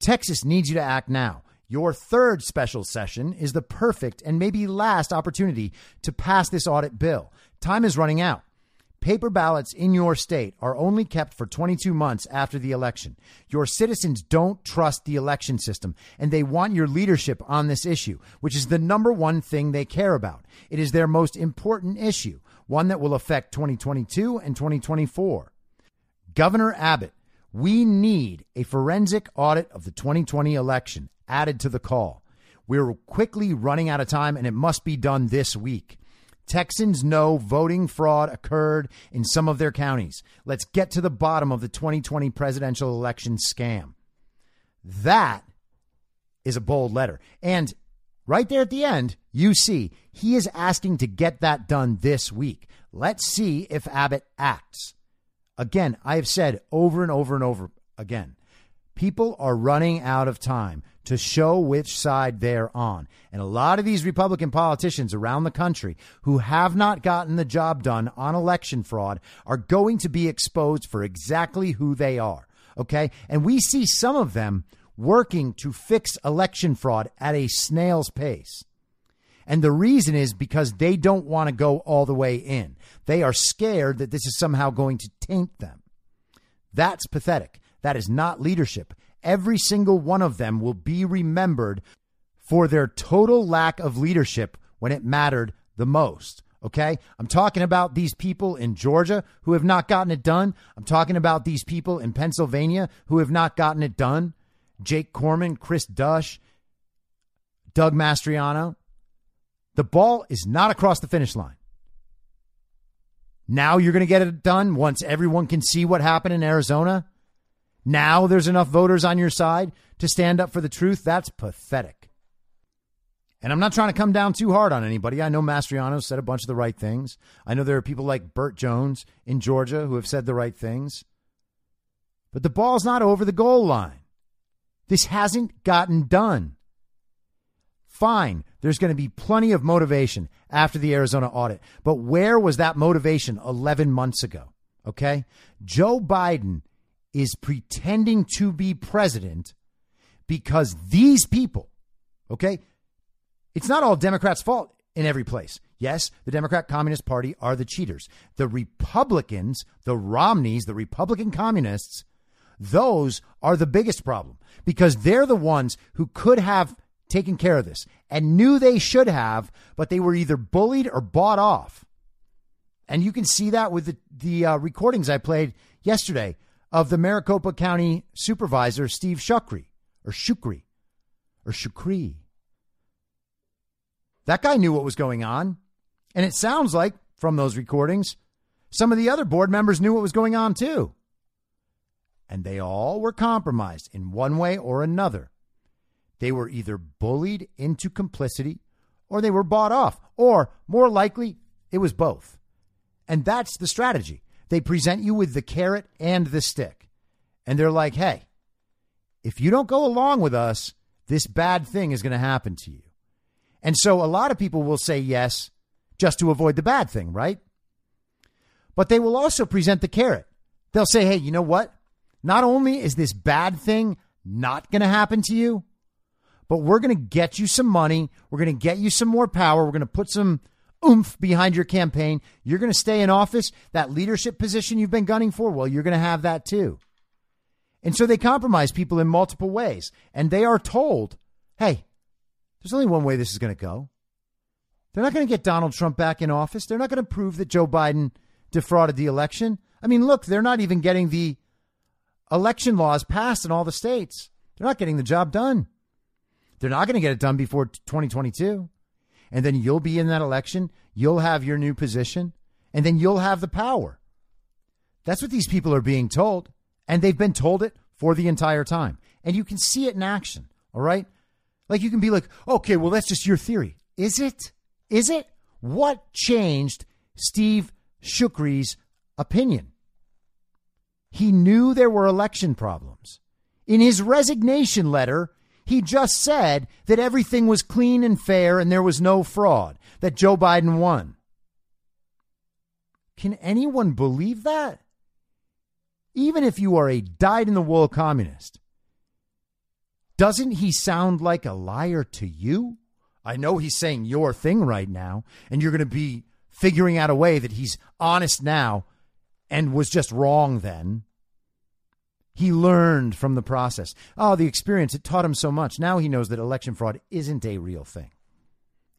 Texas needs you to act now. Your third special session is the perfect and maybe last opportunity to pass this audit bill. Time is running out. Paper ballots in your state are only kept for 22 months after the election. Your citizens don't trust the election system, and they want your leadership on this issue, which is the number one thing they care about. It is their most important issue, one that will affect 2022 and 2024. Governor Abbott, we need a forensic audit of the 2020 election added to the call. We're quickly running out of time, and it must be done this week. Texans know voting fraud occurred in some of their counties. Let's get to the bottom of the 2020 presidential election scam. That is a bold letter. And right there at the end, you see he is asking to get that done this week. Let's see if Abbott acts. Again, I have said over and over and over again people are running out of time to show which side they're on. And a lot of these Republican politicians around the country who have not gotten the job done on election fraud are going to be exposed for exactly who they are. Okay. And we see some of them working to fix election fraud at a snail's pace. And the reason is because they don't want to go all the way in. They are scared that this is somehow going to taint them. That's pathetic. That is not leadership every single one of them will be remembered for their total lack of leadership when it mattered the most. Okay. I'm talking about these people in Georgia who have not gotten it done. I'm talking about these people in Pennsylvania who have not gotten it done. Jake Corman, Cris Dush, Doug Mastriano. The ball is not across the finish line. Now you're going to get it done once everyone can see what happened in Arizona. Now there's enough voters on your side to stand up for the truth. That's pathetic. And I'm not trying to come down too hard on anybody. I know Mastriano said a bunch of the right things. I know there are people like Burt Jones in Georgia who have said the right things. But the ball's not over the goal line. This hasn't gotten done. Fine, there's going to be plenty of motivation after the Arizona audit. But where was that motivation 11 months ago? Okay? Joe Biden is pretending to be president because these people, okay, it's not all Democrats' fault in every place. Yes, the Democrat Communist Party are the cheaters. The Republicans, the Romneys, the Republican communists, those are the biggest problem because they're the ones who could have taken care of this and knew they should have, but they were either bullied or bought off. And you can see that with the, the uh, recordings I played yesterday of the Maricopa County Supervisor, Steve Chucri, or Chucri, or Chucri. That guy knew what was going on. And it sounds like, from those recordings, some of the other board members knew what was going on too. And they all were compromised in one way or another. They were either bullied into complicity or they were bought off, or more likely, it was both. And that's the strategy. They present you with the carrot and the stick. And they're like, hey, if you don't go along with us, this bad thing is going to happen to you. And so a lot of people will say yes just to avoid the bad thing, right? But they will also present the carrot. They'll say, hey, you know what? Not only is this bad thing not going to happen to you, but we're going to get you some money. We're going to get you some more power. We're going to put some oomph behind your campaign. You're going to stay in office. That leadership position you've been gunning for, well, you're going to have that too. And so they compromise people in multiple ways. And they are told, hey, there's only one way this is going to go. They're not going to get Donald Trump back in office. They're not going to prove that Joe Biden defrauded the election. I mean, look, they're not even getting the election laws passed in all the states. They're not getting the job done. They're not going to get it done before 2022. And then you'll be in that election, you'll have your new position, and then you'll have the power. That's what these people are being told, and they've been told it for the entire time. And you can see it in action, all right? Like you can be like, okay, well, that's just your theory. Is it? Is it? What changed Steve Chucri's opinion? He knew there were election problems. In his resignation letter, he just said that everything was clean and fair and there was no fraud, that Joe Biden won. Can anyone believe that? Even if you are a dyed in the wool communist, doesn't he sound like a liar to you? I know he's saying your thing right now, and you're going to be figuring out a way that he's honest now and was just wrong then. He learned from the process. Oh, the experience, it taught him so much. Now he knows that election fraud isn't a real thing,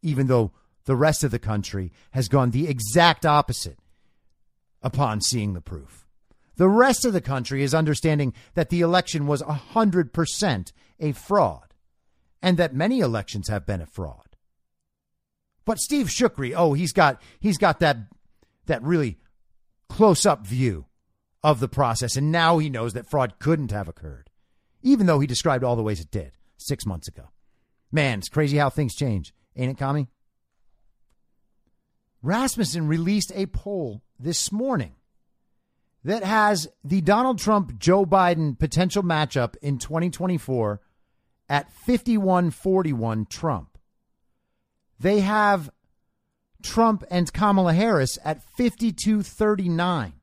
even though the rest of the country has gone the exact opposite upon seeing the proof. The rest of the country is understanding that the election was 100% a fraud and that many elections have been a fraud. But Steve Chucri, oh, he's got he's got that that really close up view of the process, and now he knows that fraud couldn't have occurred, even though he described all the ways it did six months ago. Man, it's crazy how things change, ain't it, Kami? Rasmussen released a poll this morning that has the Donald Trump Joe Biden potential matchup in 2024 at 51 41 Trump. They have Trump and Kamala Harris at 52 39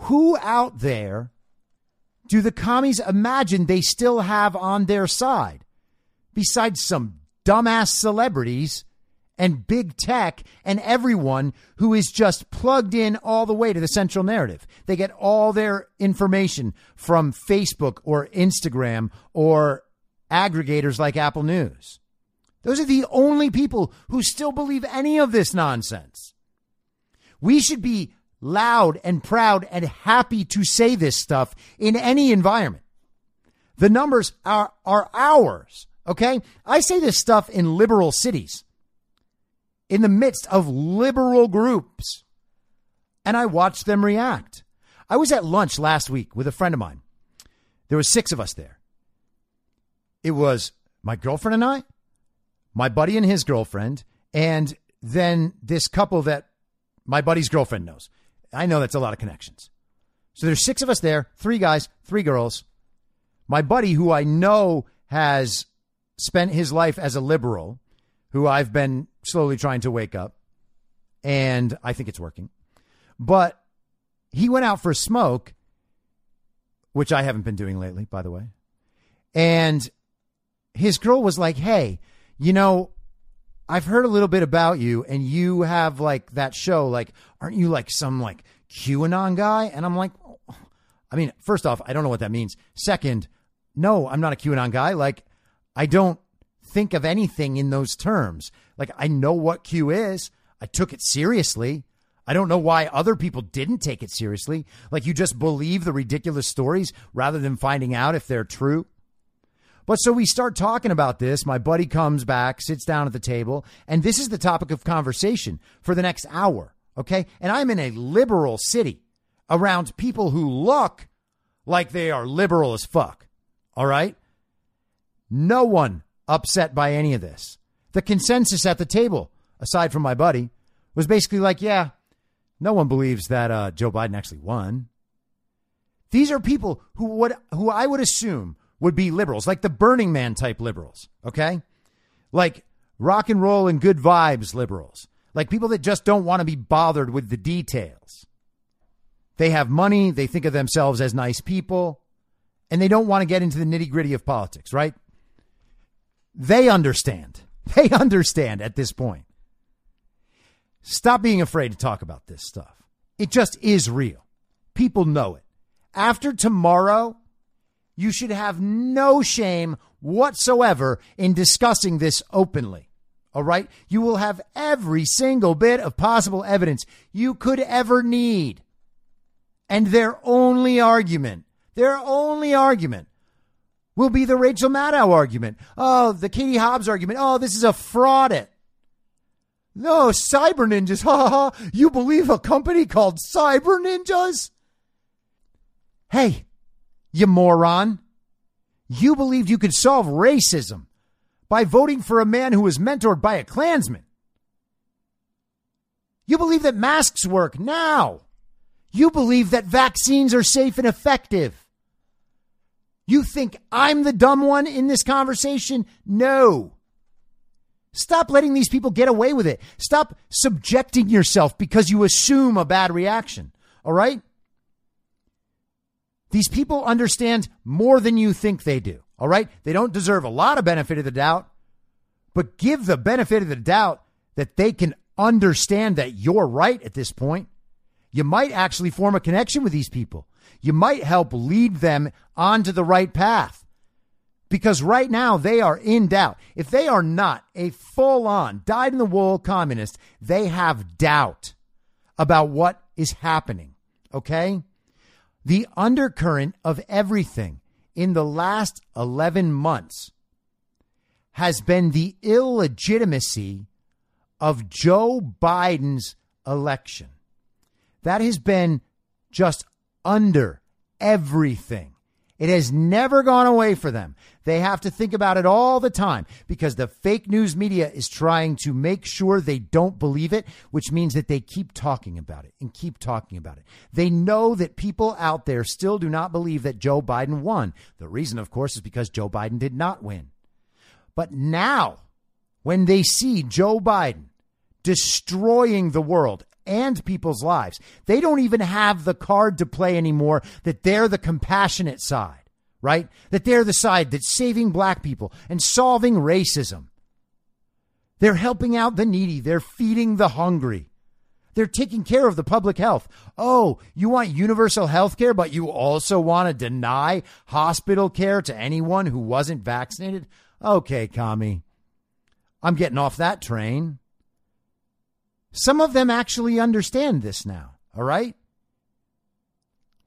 who out there do the commies imagine they still have on their side besides some dumbass celebrities and big tech and everyone who is just plugged in all the way to the central narrative. They get all their information from Facebook or Instagram or aggregators like Apple News. Those are the only people who still believe any of this nonsense. We should be loud and proud and happy to say this stuff in any environment. The numbers are, are ours. Okay. I say this stuff in liberal cities, in the midst of liberal groups, and I watch them react. I was at lunch last week with a friend of mine. There were six of us there. It was my girlfriend and I, my buddy and his girlfriend, and then this couple that my buddy's girlfriend knows. I know that's a lot of connections. So there's six of us there, three guys, three girls. My buddy, who I know has spent his life as a liberal, who I've been slowly trying to wake up, and I think it's working. But he went out for a smoke, which I haven't been doing lately, by the way. And his girl was like, Hey, you know, I've heard a little bit about you, and you have like that show. Like, aren't you like some like QAnon guy? And I'm like, I mean, first off, I don't know what that means. Second, no, I'm not a QAnon guy. Like, I don't think of anything in those terms. Like, I know what Q is. I took it seriously. I don't know why other people didn't take it seriously. Like, you just believe the ridiculous stories rather than finding out if they're true. But so we start talking about this. My buddy comes back, sits down at the table, and this is the topic of conversation for the next hour. Okay. And I'm in a liberal city around people who look like they are liberal as fuck. All right. No one upset by any of this. The consensus at the table, aside from my buddy, was basically like, yeah, no one believes that uh, Joe Biden actually won. These are people who would, who I would assume would be liberals, like the Burning Man type liberals, okay? Like rock and roll and good vibes liberals, like people that just don't want to be bothered with the details. They have money, they think of themselves as nice people, and they don't want to get into the nitty gritty of politics, right? They understand. They understand at this point. Stop being afraid to talk about this stuff. It just is real. People know it. After tomorrow, you should have no shame whatsoever in discussing this openly. All right? You will have every single bit of possible evidence you could ever need. And their only argument, their only argument will be the Rachel Maddow argument. Oh, the Katie Hobbs argument. Oh, this is a fraud it. No, cyber ninjas. Ha ha. You believe a company called Cyber Ninjas? Hey, you moron. You believed you could solve racism by voting for a man who was mentored by a Klansman. You believe that masks work now. You believe that vaccines are safe and effective. You think I'm the dumb one in this conversation? No. Stop letting these people get away with it. Stop subjecting yourself because you assume a bad reaction. All right? These people understand more than you think they do. All right? They don't deserve a lot of benefit of the doubt, but give the benefit of the doubt that they can understand that you're right at this point. You might actually form a connection with these people you might help lead them onto the right path. Because right now they are in doubt. If they are not a full on, dyed in the wool communist, they have doubt about what is happening. Okay? The undercurrent of everything in the last 11 months has been the illegitimacy of Joe Biden's election. That has been just under everything. It has never gone away for them. They have to think about it all the time because the fake news media is trying to make sure they don't believe it, which means that they keep talking about it and keep talking about it. They know that people out there still do not believe that Joe Biden won. The reason, of course, is because Joe Biden did not win. But now, when they see Joe Biden destroying the world and people's lives. They don't even have the card to play anymore that they're the compassionate side, right? That they're the side that's saving black people and solving racism. They're helping out the needy. They're feeding the hungry. They're taking care of the public health. Oh, you want universal health care, but you also want to deny hospital care to anyone who wasn't vaccinated? Okay, commie. I'm getting off that train. Some of them actually understand this now, all right?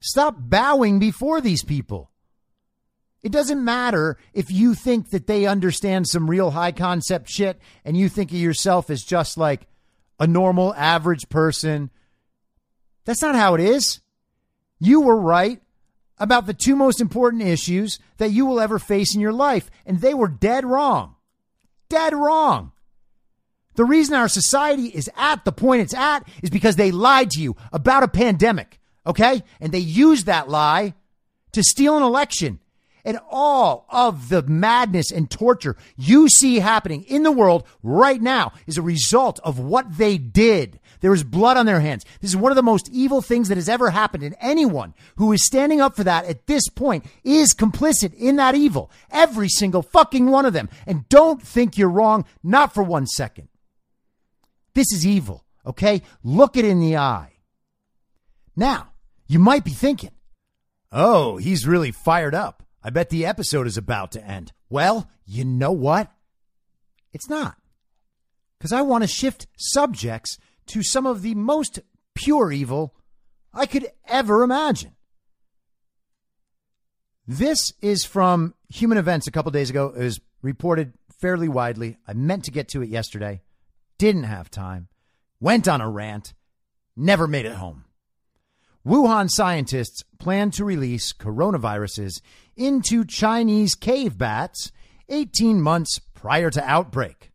Stop bowing before these people. It doesn't matter if you think that they understand some real high concept shit and you think of yourself as just like a normal average person. That's not how it is. You were right about the two most important issues that you will ever face in your life, and they were dead wrong. Dead wrong. The reason our society is at the point it's at is because they lied to you about a pandemic, okay? And they used that lie to steal an election. And all of the madness and torture you see happening in the world right now is a result of what they did. There is blood on their hands. This is one of the most evil things that has ever happened. And anyone who is standing up for that at this point is complicit in that evil. Every single fucking one of them. And don't think you're wrong, not for one second. This is evil, okay? Look it in the eye. Now, you might be thinking, oh, he's really fired up. I bet the episode is about to end. Well, you know what? It's not. Because I want to shift subjects to some of the most pure evil I could ever imagine. This is from Human Events a couple days ago. It was reported fairly widely. I meant to get to it yesterday didn't have time, went on a rant, never made it home. Wuhan scientists plan to release coronaviruses into Chinese cave bats 18 months prior to outbreak.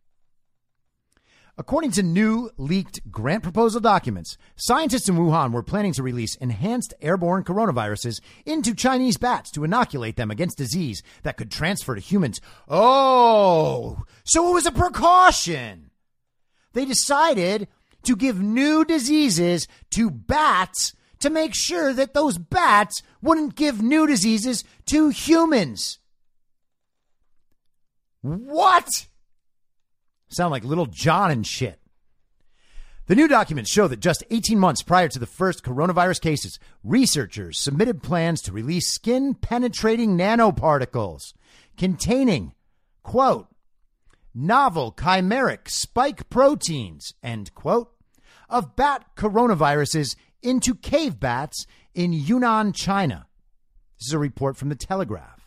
According to new leaked grant proposal documents, scientists in Wuhan were planning to release enhanced airborne coronaviruses into Chinese bats to inoculate them against disease that could transfer to humans. Oh, so it was a precaution they decided to give new diseases to bats to make sure that those bats wouldn't give new diseases to humans. What? Sound like little John and shit. The new documents show that just 18 months prior to the first coronavirus cases, researchers submitted plans to release skin penetrating nanoparticles containing, quote, novel chimeric spike proteins, end quote, of bat coronaviruses into cave bats in Yunnan, China. This is a report from the Telegraph.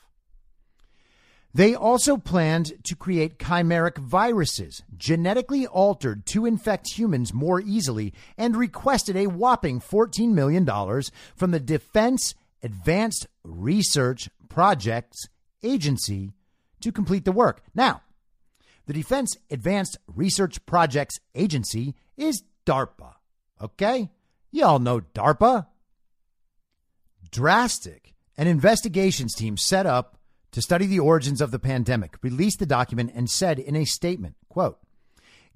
They also planned to create chimeric viruses, genetically altered to infect humans more easily, and requested a whopping $14 million from the Defense Advanced Research Projects Agency to complete the work. Now, the Defense Advanced Research Projects Agency is DARPA. Okay? You all know DARPA. Drastic, an investigations team set up to study the origins of the pandemic, released the document and said in a statement, quote,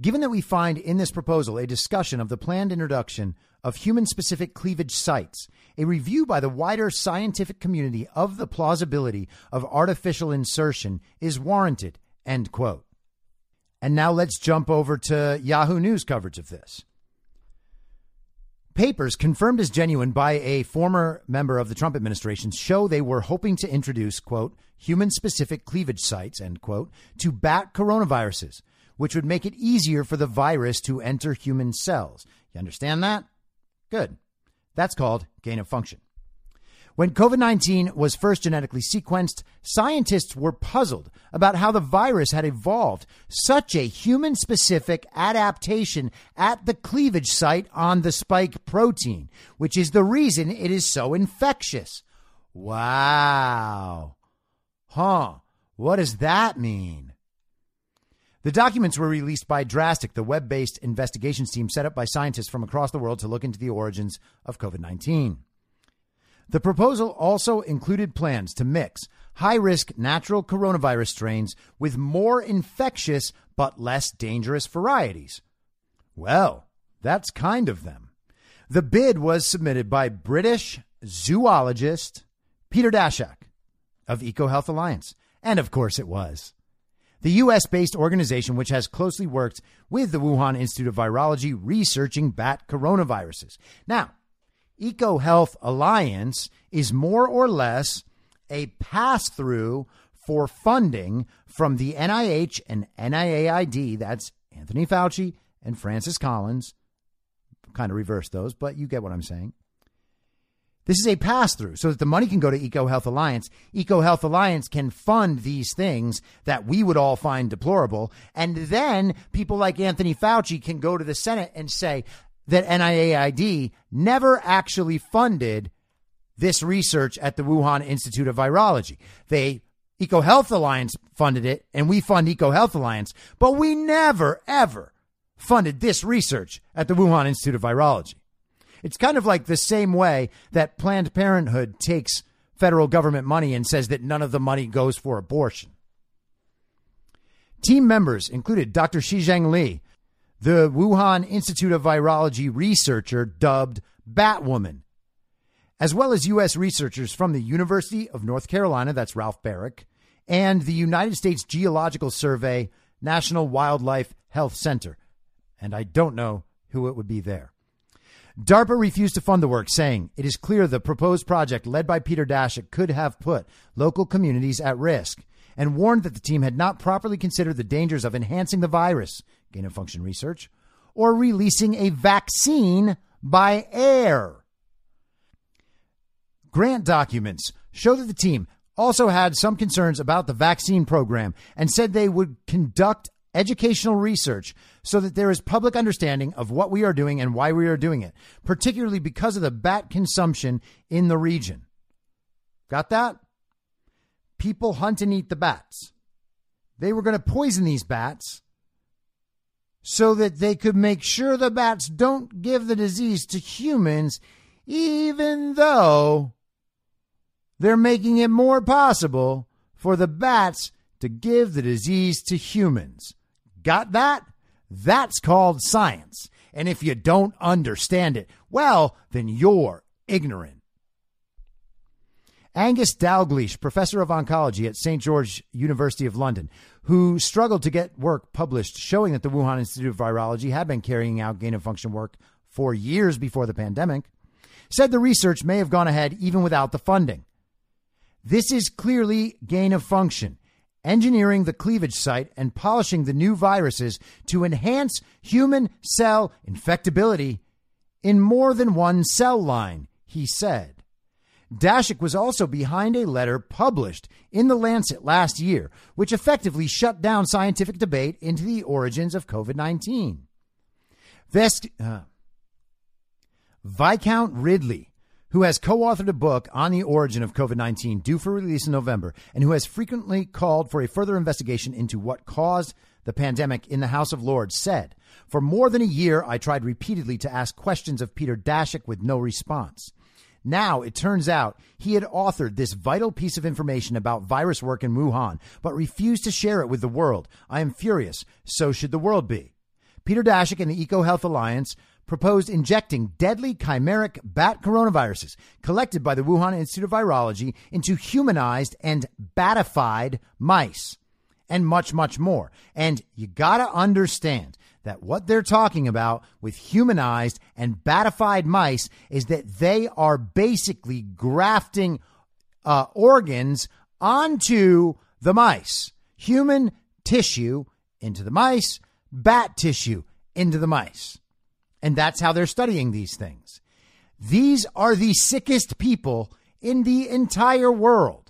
Given that we find in this proposal a discussion of the planned introduction of human specific cleavage sites, a review by the wider scientific community of the plausibility of artificial insertion is warranted, end quote. And now let's jump over to Yahoo News coverage of this papers confirmed as genuine by a former member of the Trump administration show they were hoping to introduce, quote, human specific cleavage sites, end quote, to bat coronaviruses, which would make it easier for the virus to enter human cells. You understand that? Good. That's called gain of function. When COVID 19 was first genetically sequenced, scientists were puzzled about how the virus had evolved such a human specific adaptation at the cleavage site on the spike protein, which is the reason it is so infectious. Wow. Huh. What does that mean? The documents were released by Drastic, the web based investigations team set up by scientists from across the world to look into the origins of COVID 19. The proposal also included plans to mix high risk natural coronavirus strains with more infectious but less dangerous varieties. Well, that's kind of them. The bid was submitted by British zoologist Peter Daszak of EcoHealth Alliance. And of course it was. The US based organization, which has closely worked with the Wuhan Institute of Virology researching bat coronaviruses. Now, EcoHealth Alliance is more or less a pass through for funding from the NIH and NIAID. That's Anthony Fauci and Francis Collins. Kind of reverse those, but you get what I'm saying. This is a pass through so that the money can go to EcoHealth Alliance. EcoHealth Alliance can fund these things that we would all find deplorable. And then people like Anthony Fauci can go to the Senate and say, that NIAID never actually funded this research at the Wuhan Institute of Virology. They EcoHealth Alliance funded it, and we fund EcoHealth Alliance, but we never, ever funded this research at the Wuhan Institute of Virology. It's kind of like the same way that Planned Parenthood takes federal government money and says that none of the money goes for abortion. Team members included Dr. Shi Zhengli, the Wuhan Institute of Virology researcher dubbed Batwoman, as well as U.S. researchers from the University of North Carolina, that's Ralph Baric, and the United States Geological Survey National Wildlife Health Center. And I don't know who it would be there. DARPA refused to fund the work, saying it is clear the proposed project led by Peter Daszak could have put local communities at risk, and warned that the team had not properly considered the dangers of enhancing the virus gain of function research, or releasing a vaccine by air. Grant documents show that the team also had some concerns about the vaccine program and said they would conduct educational research so that there is public understanding of what we are doing and why we are doing it, particularly because of the bat consumption in the region. Got that? People hunt and eat the bats. They were going to poison these bats so that they could make sure the bats don't give the disease to humans, even though they're making it more possible for the bats to give the disease to humans. Got that? That's called science. And if you don't understand it, well, then you're ignorant. Angus Dalgleish, professor of oncology at St. George University of London, who struggled to get work published showing that the Wuhan Institute of Virology had been carrying out gain of function work for years before the pandemic, said the research may have gone ahead even without the funding. This is clearly gain of function, engineering the cleavage site and polishing the new viruses to enhance human cell infectability in more than one cell line, he said. Daszak was also behind a letter published in The Lancet last year, which effectively shut down scientific debate into the origins of COVID 19. Vest- uh, Viscount Ridley, who has co authored a book on the origin of COVID 19 due for release in November, and who has frequently called for a further investigation into what caused the pandemic in the House of Lords, said, For more than a year, I tried repeatedly to ask questions of Peter Daszak with no response. Now it turns out he had authored this vital piece of information about virus work in Wuhan, but refused to share it with the world. I am furious. So should the world be. Peter Daszak and the EcoHealth Alliance proposed injecting deadly chimeric bat coronaviruses collected by the Wuhan Institute of Virology into humanized and batified mice and much, much more. And you got to understand that what they're talking about with humanized and batified mice is that they are basically grafting uh, organs onto the mice, human tissue into the mice, bat tissue into the mice. And that's how they're studying these things. These are the sickest people in the entire world.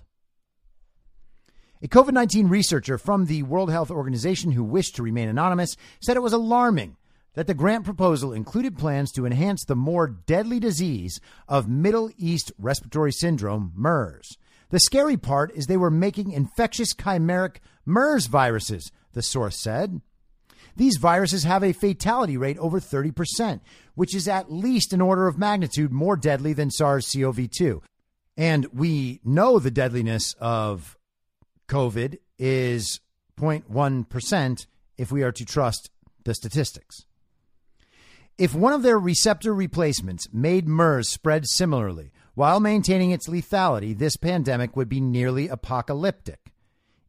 A COVID 19 researcher from the World Health Organization who wished to remain anonymous said it was alarming that the grant proposal included plans to enhance the more deadly disease of Middle East Respiratory Syndrome, MERS. The scary part is they were making infectious chimeric MERS viruses, the source said. These viruses have a fatality rate over 30%, which is at least an order of magnitude more deadly than SARS CoV 2. And we know the deadliness of COVID is 0.1% if we are to trust the statistics. If one of their receptor replacements made MERS spread similarly while maintaining its lethality, this pandemic would be nearly apocalyptic.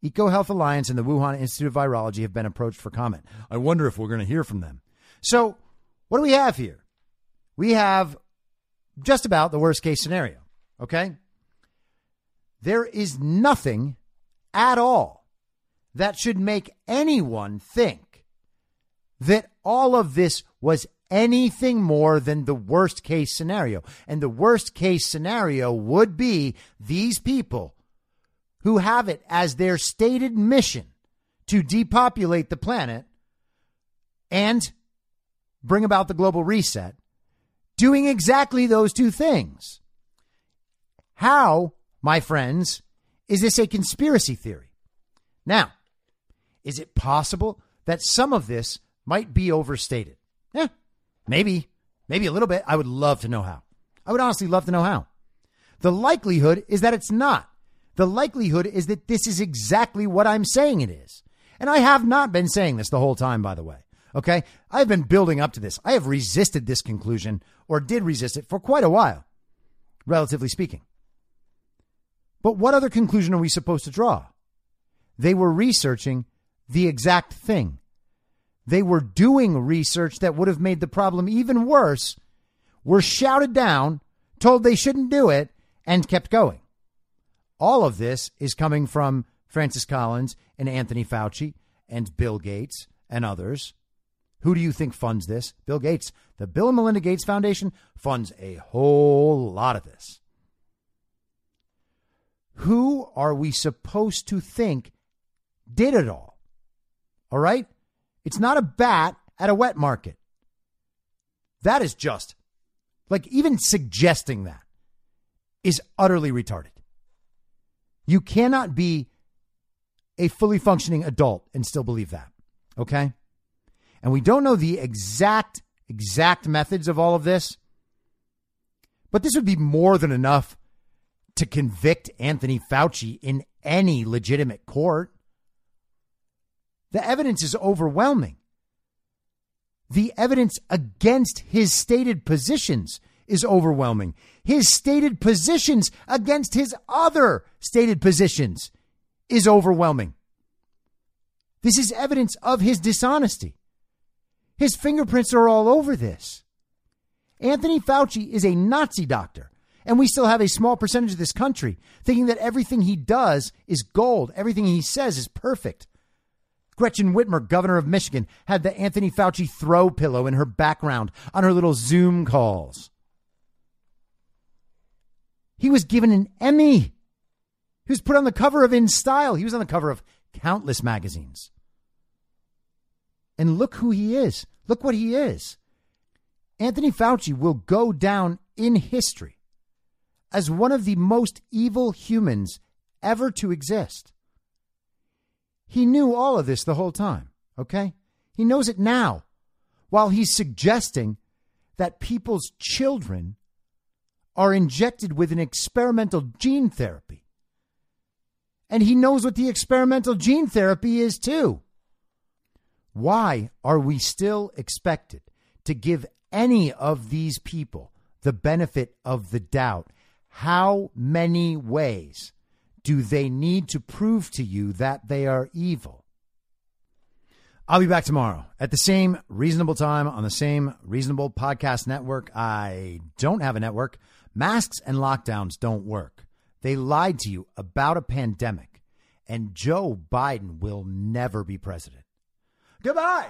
EcoHealth Alliance and the Wuhan Institute of Virology have been approached for comment. I wonder if we're going to hear from them. So, what do we have here? We have just about the worst case scenario, okay? There is nothing at all that should make anyone think that all of this was anything more than the worst case scenario. And the worst case scenario would be these people who have it as their stated mission to depopulate the planet and bring about the global reset, doing exactly those two things. How, my friends, is this a conspiracy theory? Now, is it possible that some of this might be overstated? Yeah, maybe, maybe a little bit. I would love to know how. I would honestly love to know how. The likelihood is that it's not. The likelihood is that this is exactly what I'm saying it is. And I have not been saying this the whole time, by the way. Okay. I've been building up to this. I have resisted this conclusion or did resist it for quite a while, relatively speaking. But what other conclusion are we supposed to draw? They were researching the exact thing. They were doing research that would have made the problem even worse, were shouted down, told they shouldn't do it, and kept going. All of this is coming from Francis Collins and Anthony Fauci and Bill Gates and others. Who do you think funds this? Bill Gates. The Bill and Melinda Gates Foundation funds a whole lot of this. Who are we supposed to think did it all? All right? It's not a bat at a wet market. That is just like even suggesting that is utterly retarded. You cannot be a fully functioning adult and still believe that. Okay? And we don't know the exact, exact methods of all of this, but this would be more than enough to convict Anthony Fauci in any legitimate court. The evidence is overwhelming. The evidence against his stated positions is overwhelming. His stated positions against his other stated positions is overwhelming. This is evidence of his dishonesty. His fingerprints are all over this. Anthony Fauci is a Nazi doctor, and we still have a small percentage of this country thinking that everything he does is gold, everything he says is perfect. Gretchen Whitmer, governor of Michigan, had the Anthony Fauci throw pillow in her background on her little Zoom calls. He was given an Emmy. He was put on the cover of In Style. He was on the cover of countless magazines. And look who he is. Look what he is. Anthony Fauci will go down in history as one of the most evil humans ever to exist. He knew all of this the whole time, okay? He knows it now while he's suggesting that people's children are injected with an experimental gene therapy. And he knows what the experimental gene therapy is too. Why are we still expected to give any of these people the benefit of the doubt? How many ways do they need to prove to you that they are evil? I'll be back tomorrow at the same reasonable time on the same reasonable podcast network. I don't have a network. Masks and lockdowns don't work. They lied to you about a pandemic, and Joe Biden will never be president. Goodbye.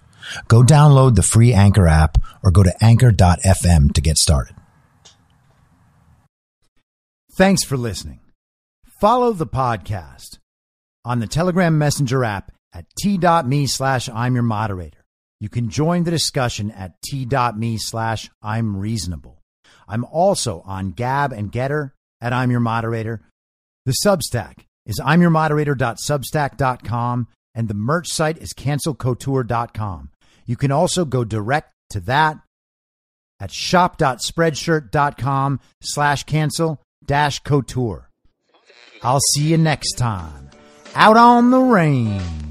Go download the free Anchor app or go to anchor.fm to get started. Thanks for listening. Follow the podcast on the Telegram Messenger app at t.me slash I'm your moderator. You can join the discussion at t.me slash I'm reasonable. I'm also on Gab and Gettr at I'm your moderator. The Substack is I'm your moderator.substack.com and the merch site is cancelcouture.com. You can also go direct to that at shop.spreadshirt.com slash cancel dash couture. I'll see you next time out on the range.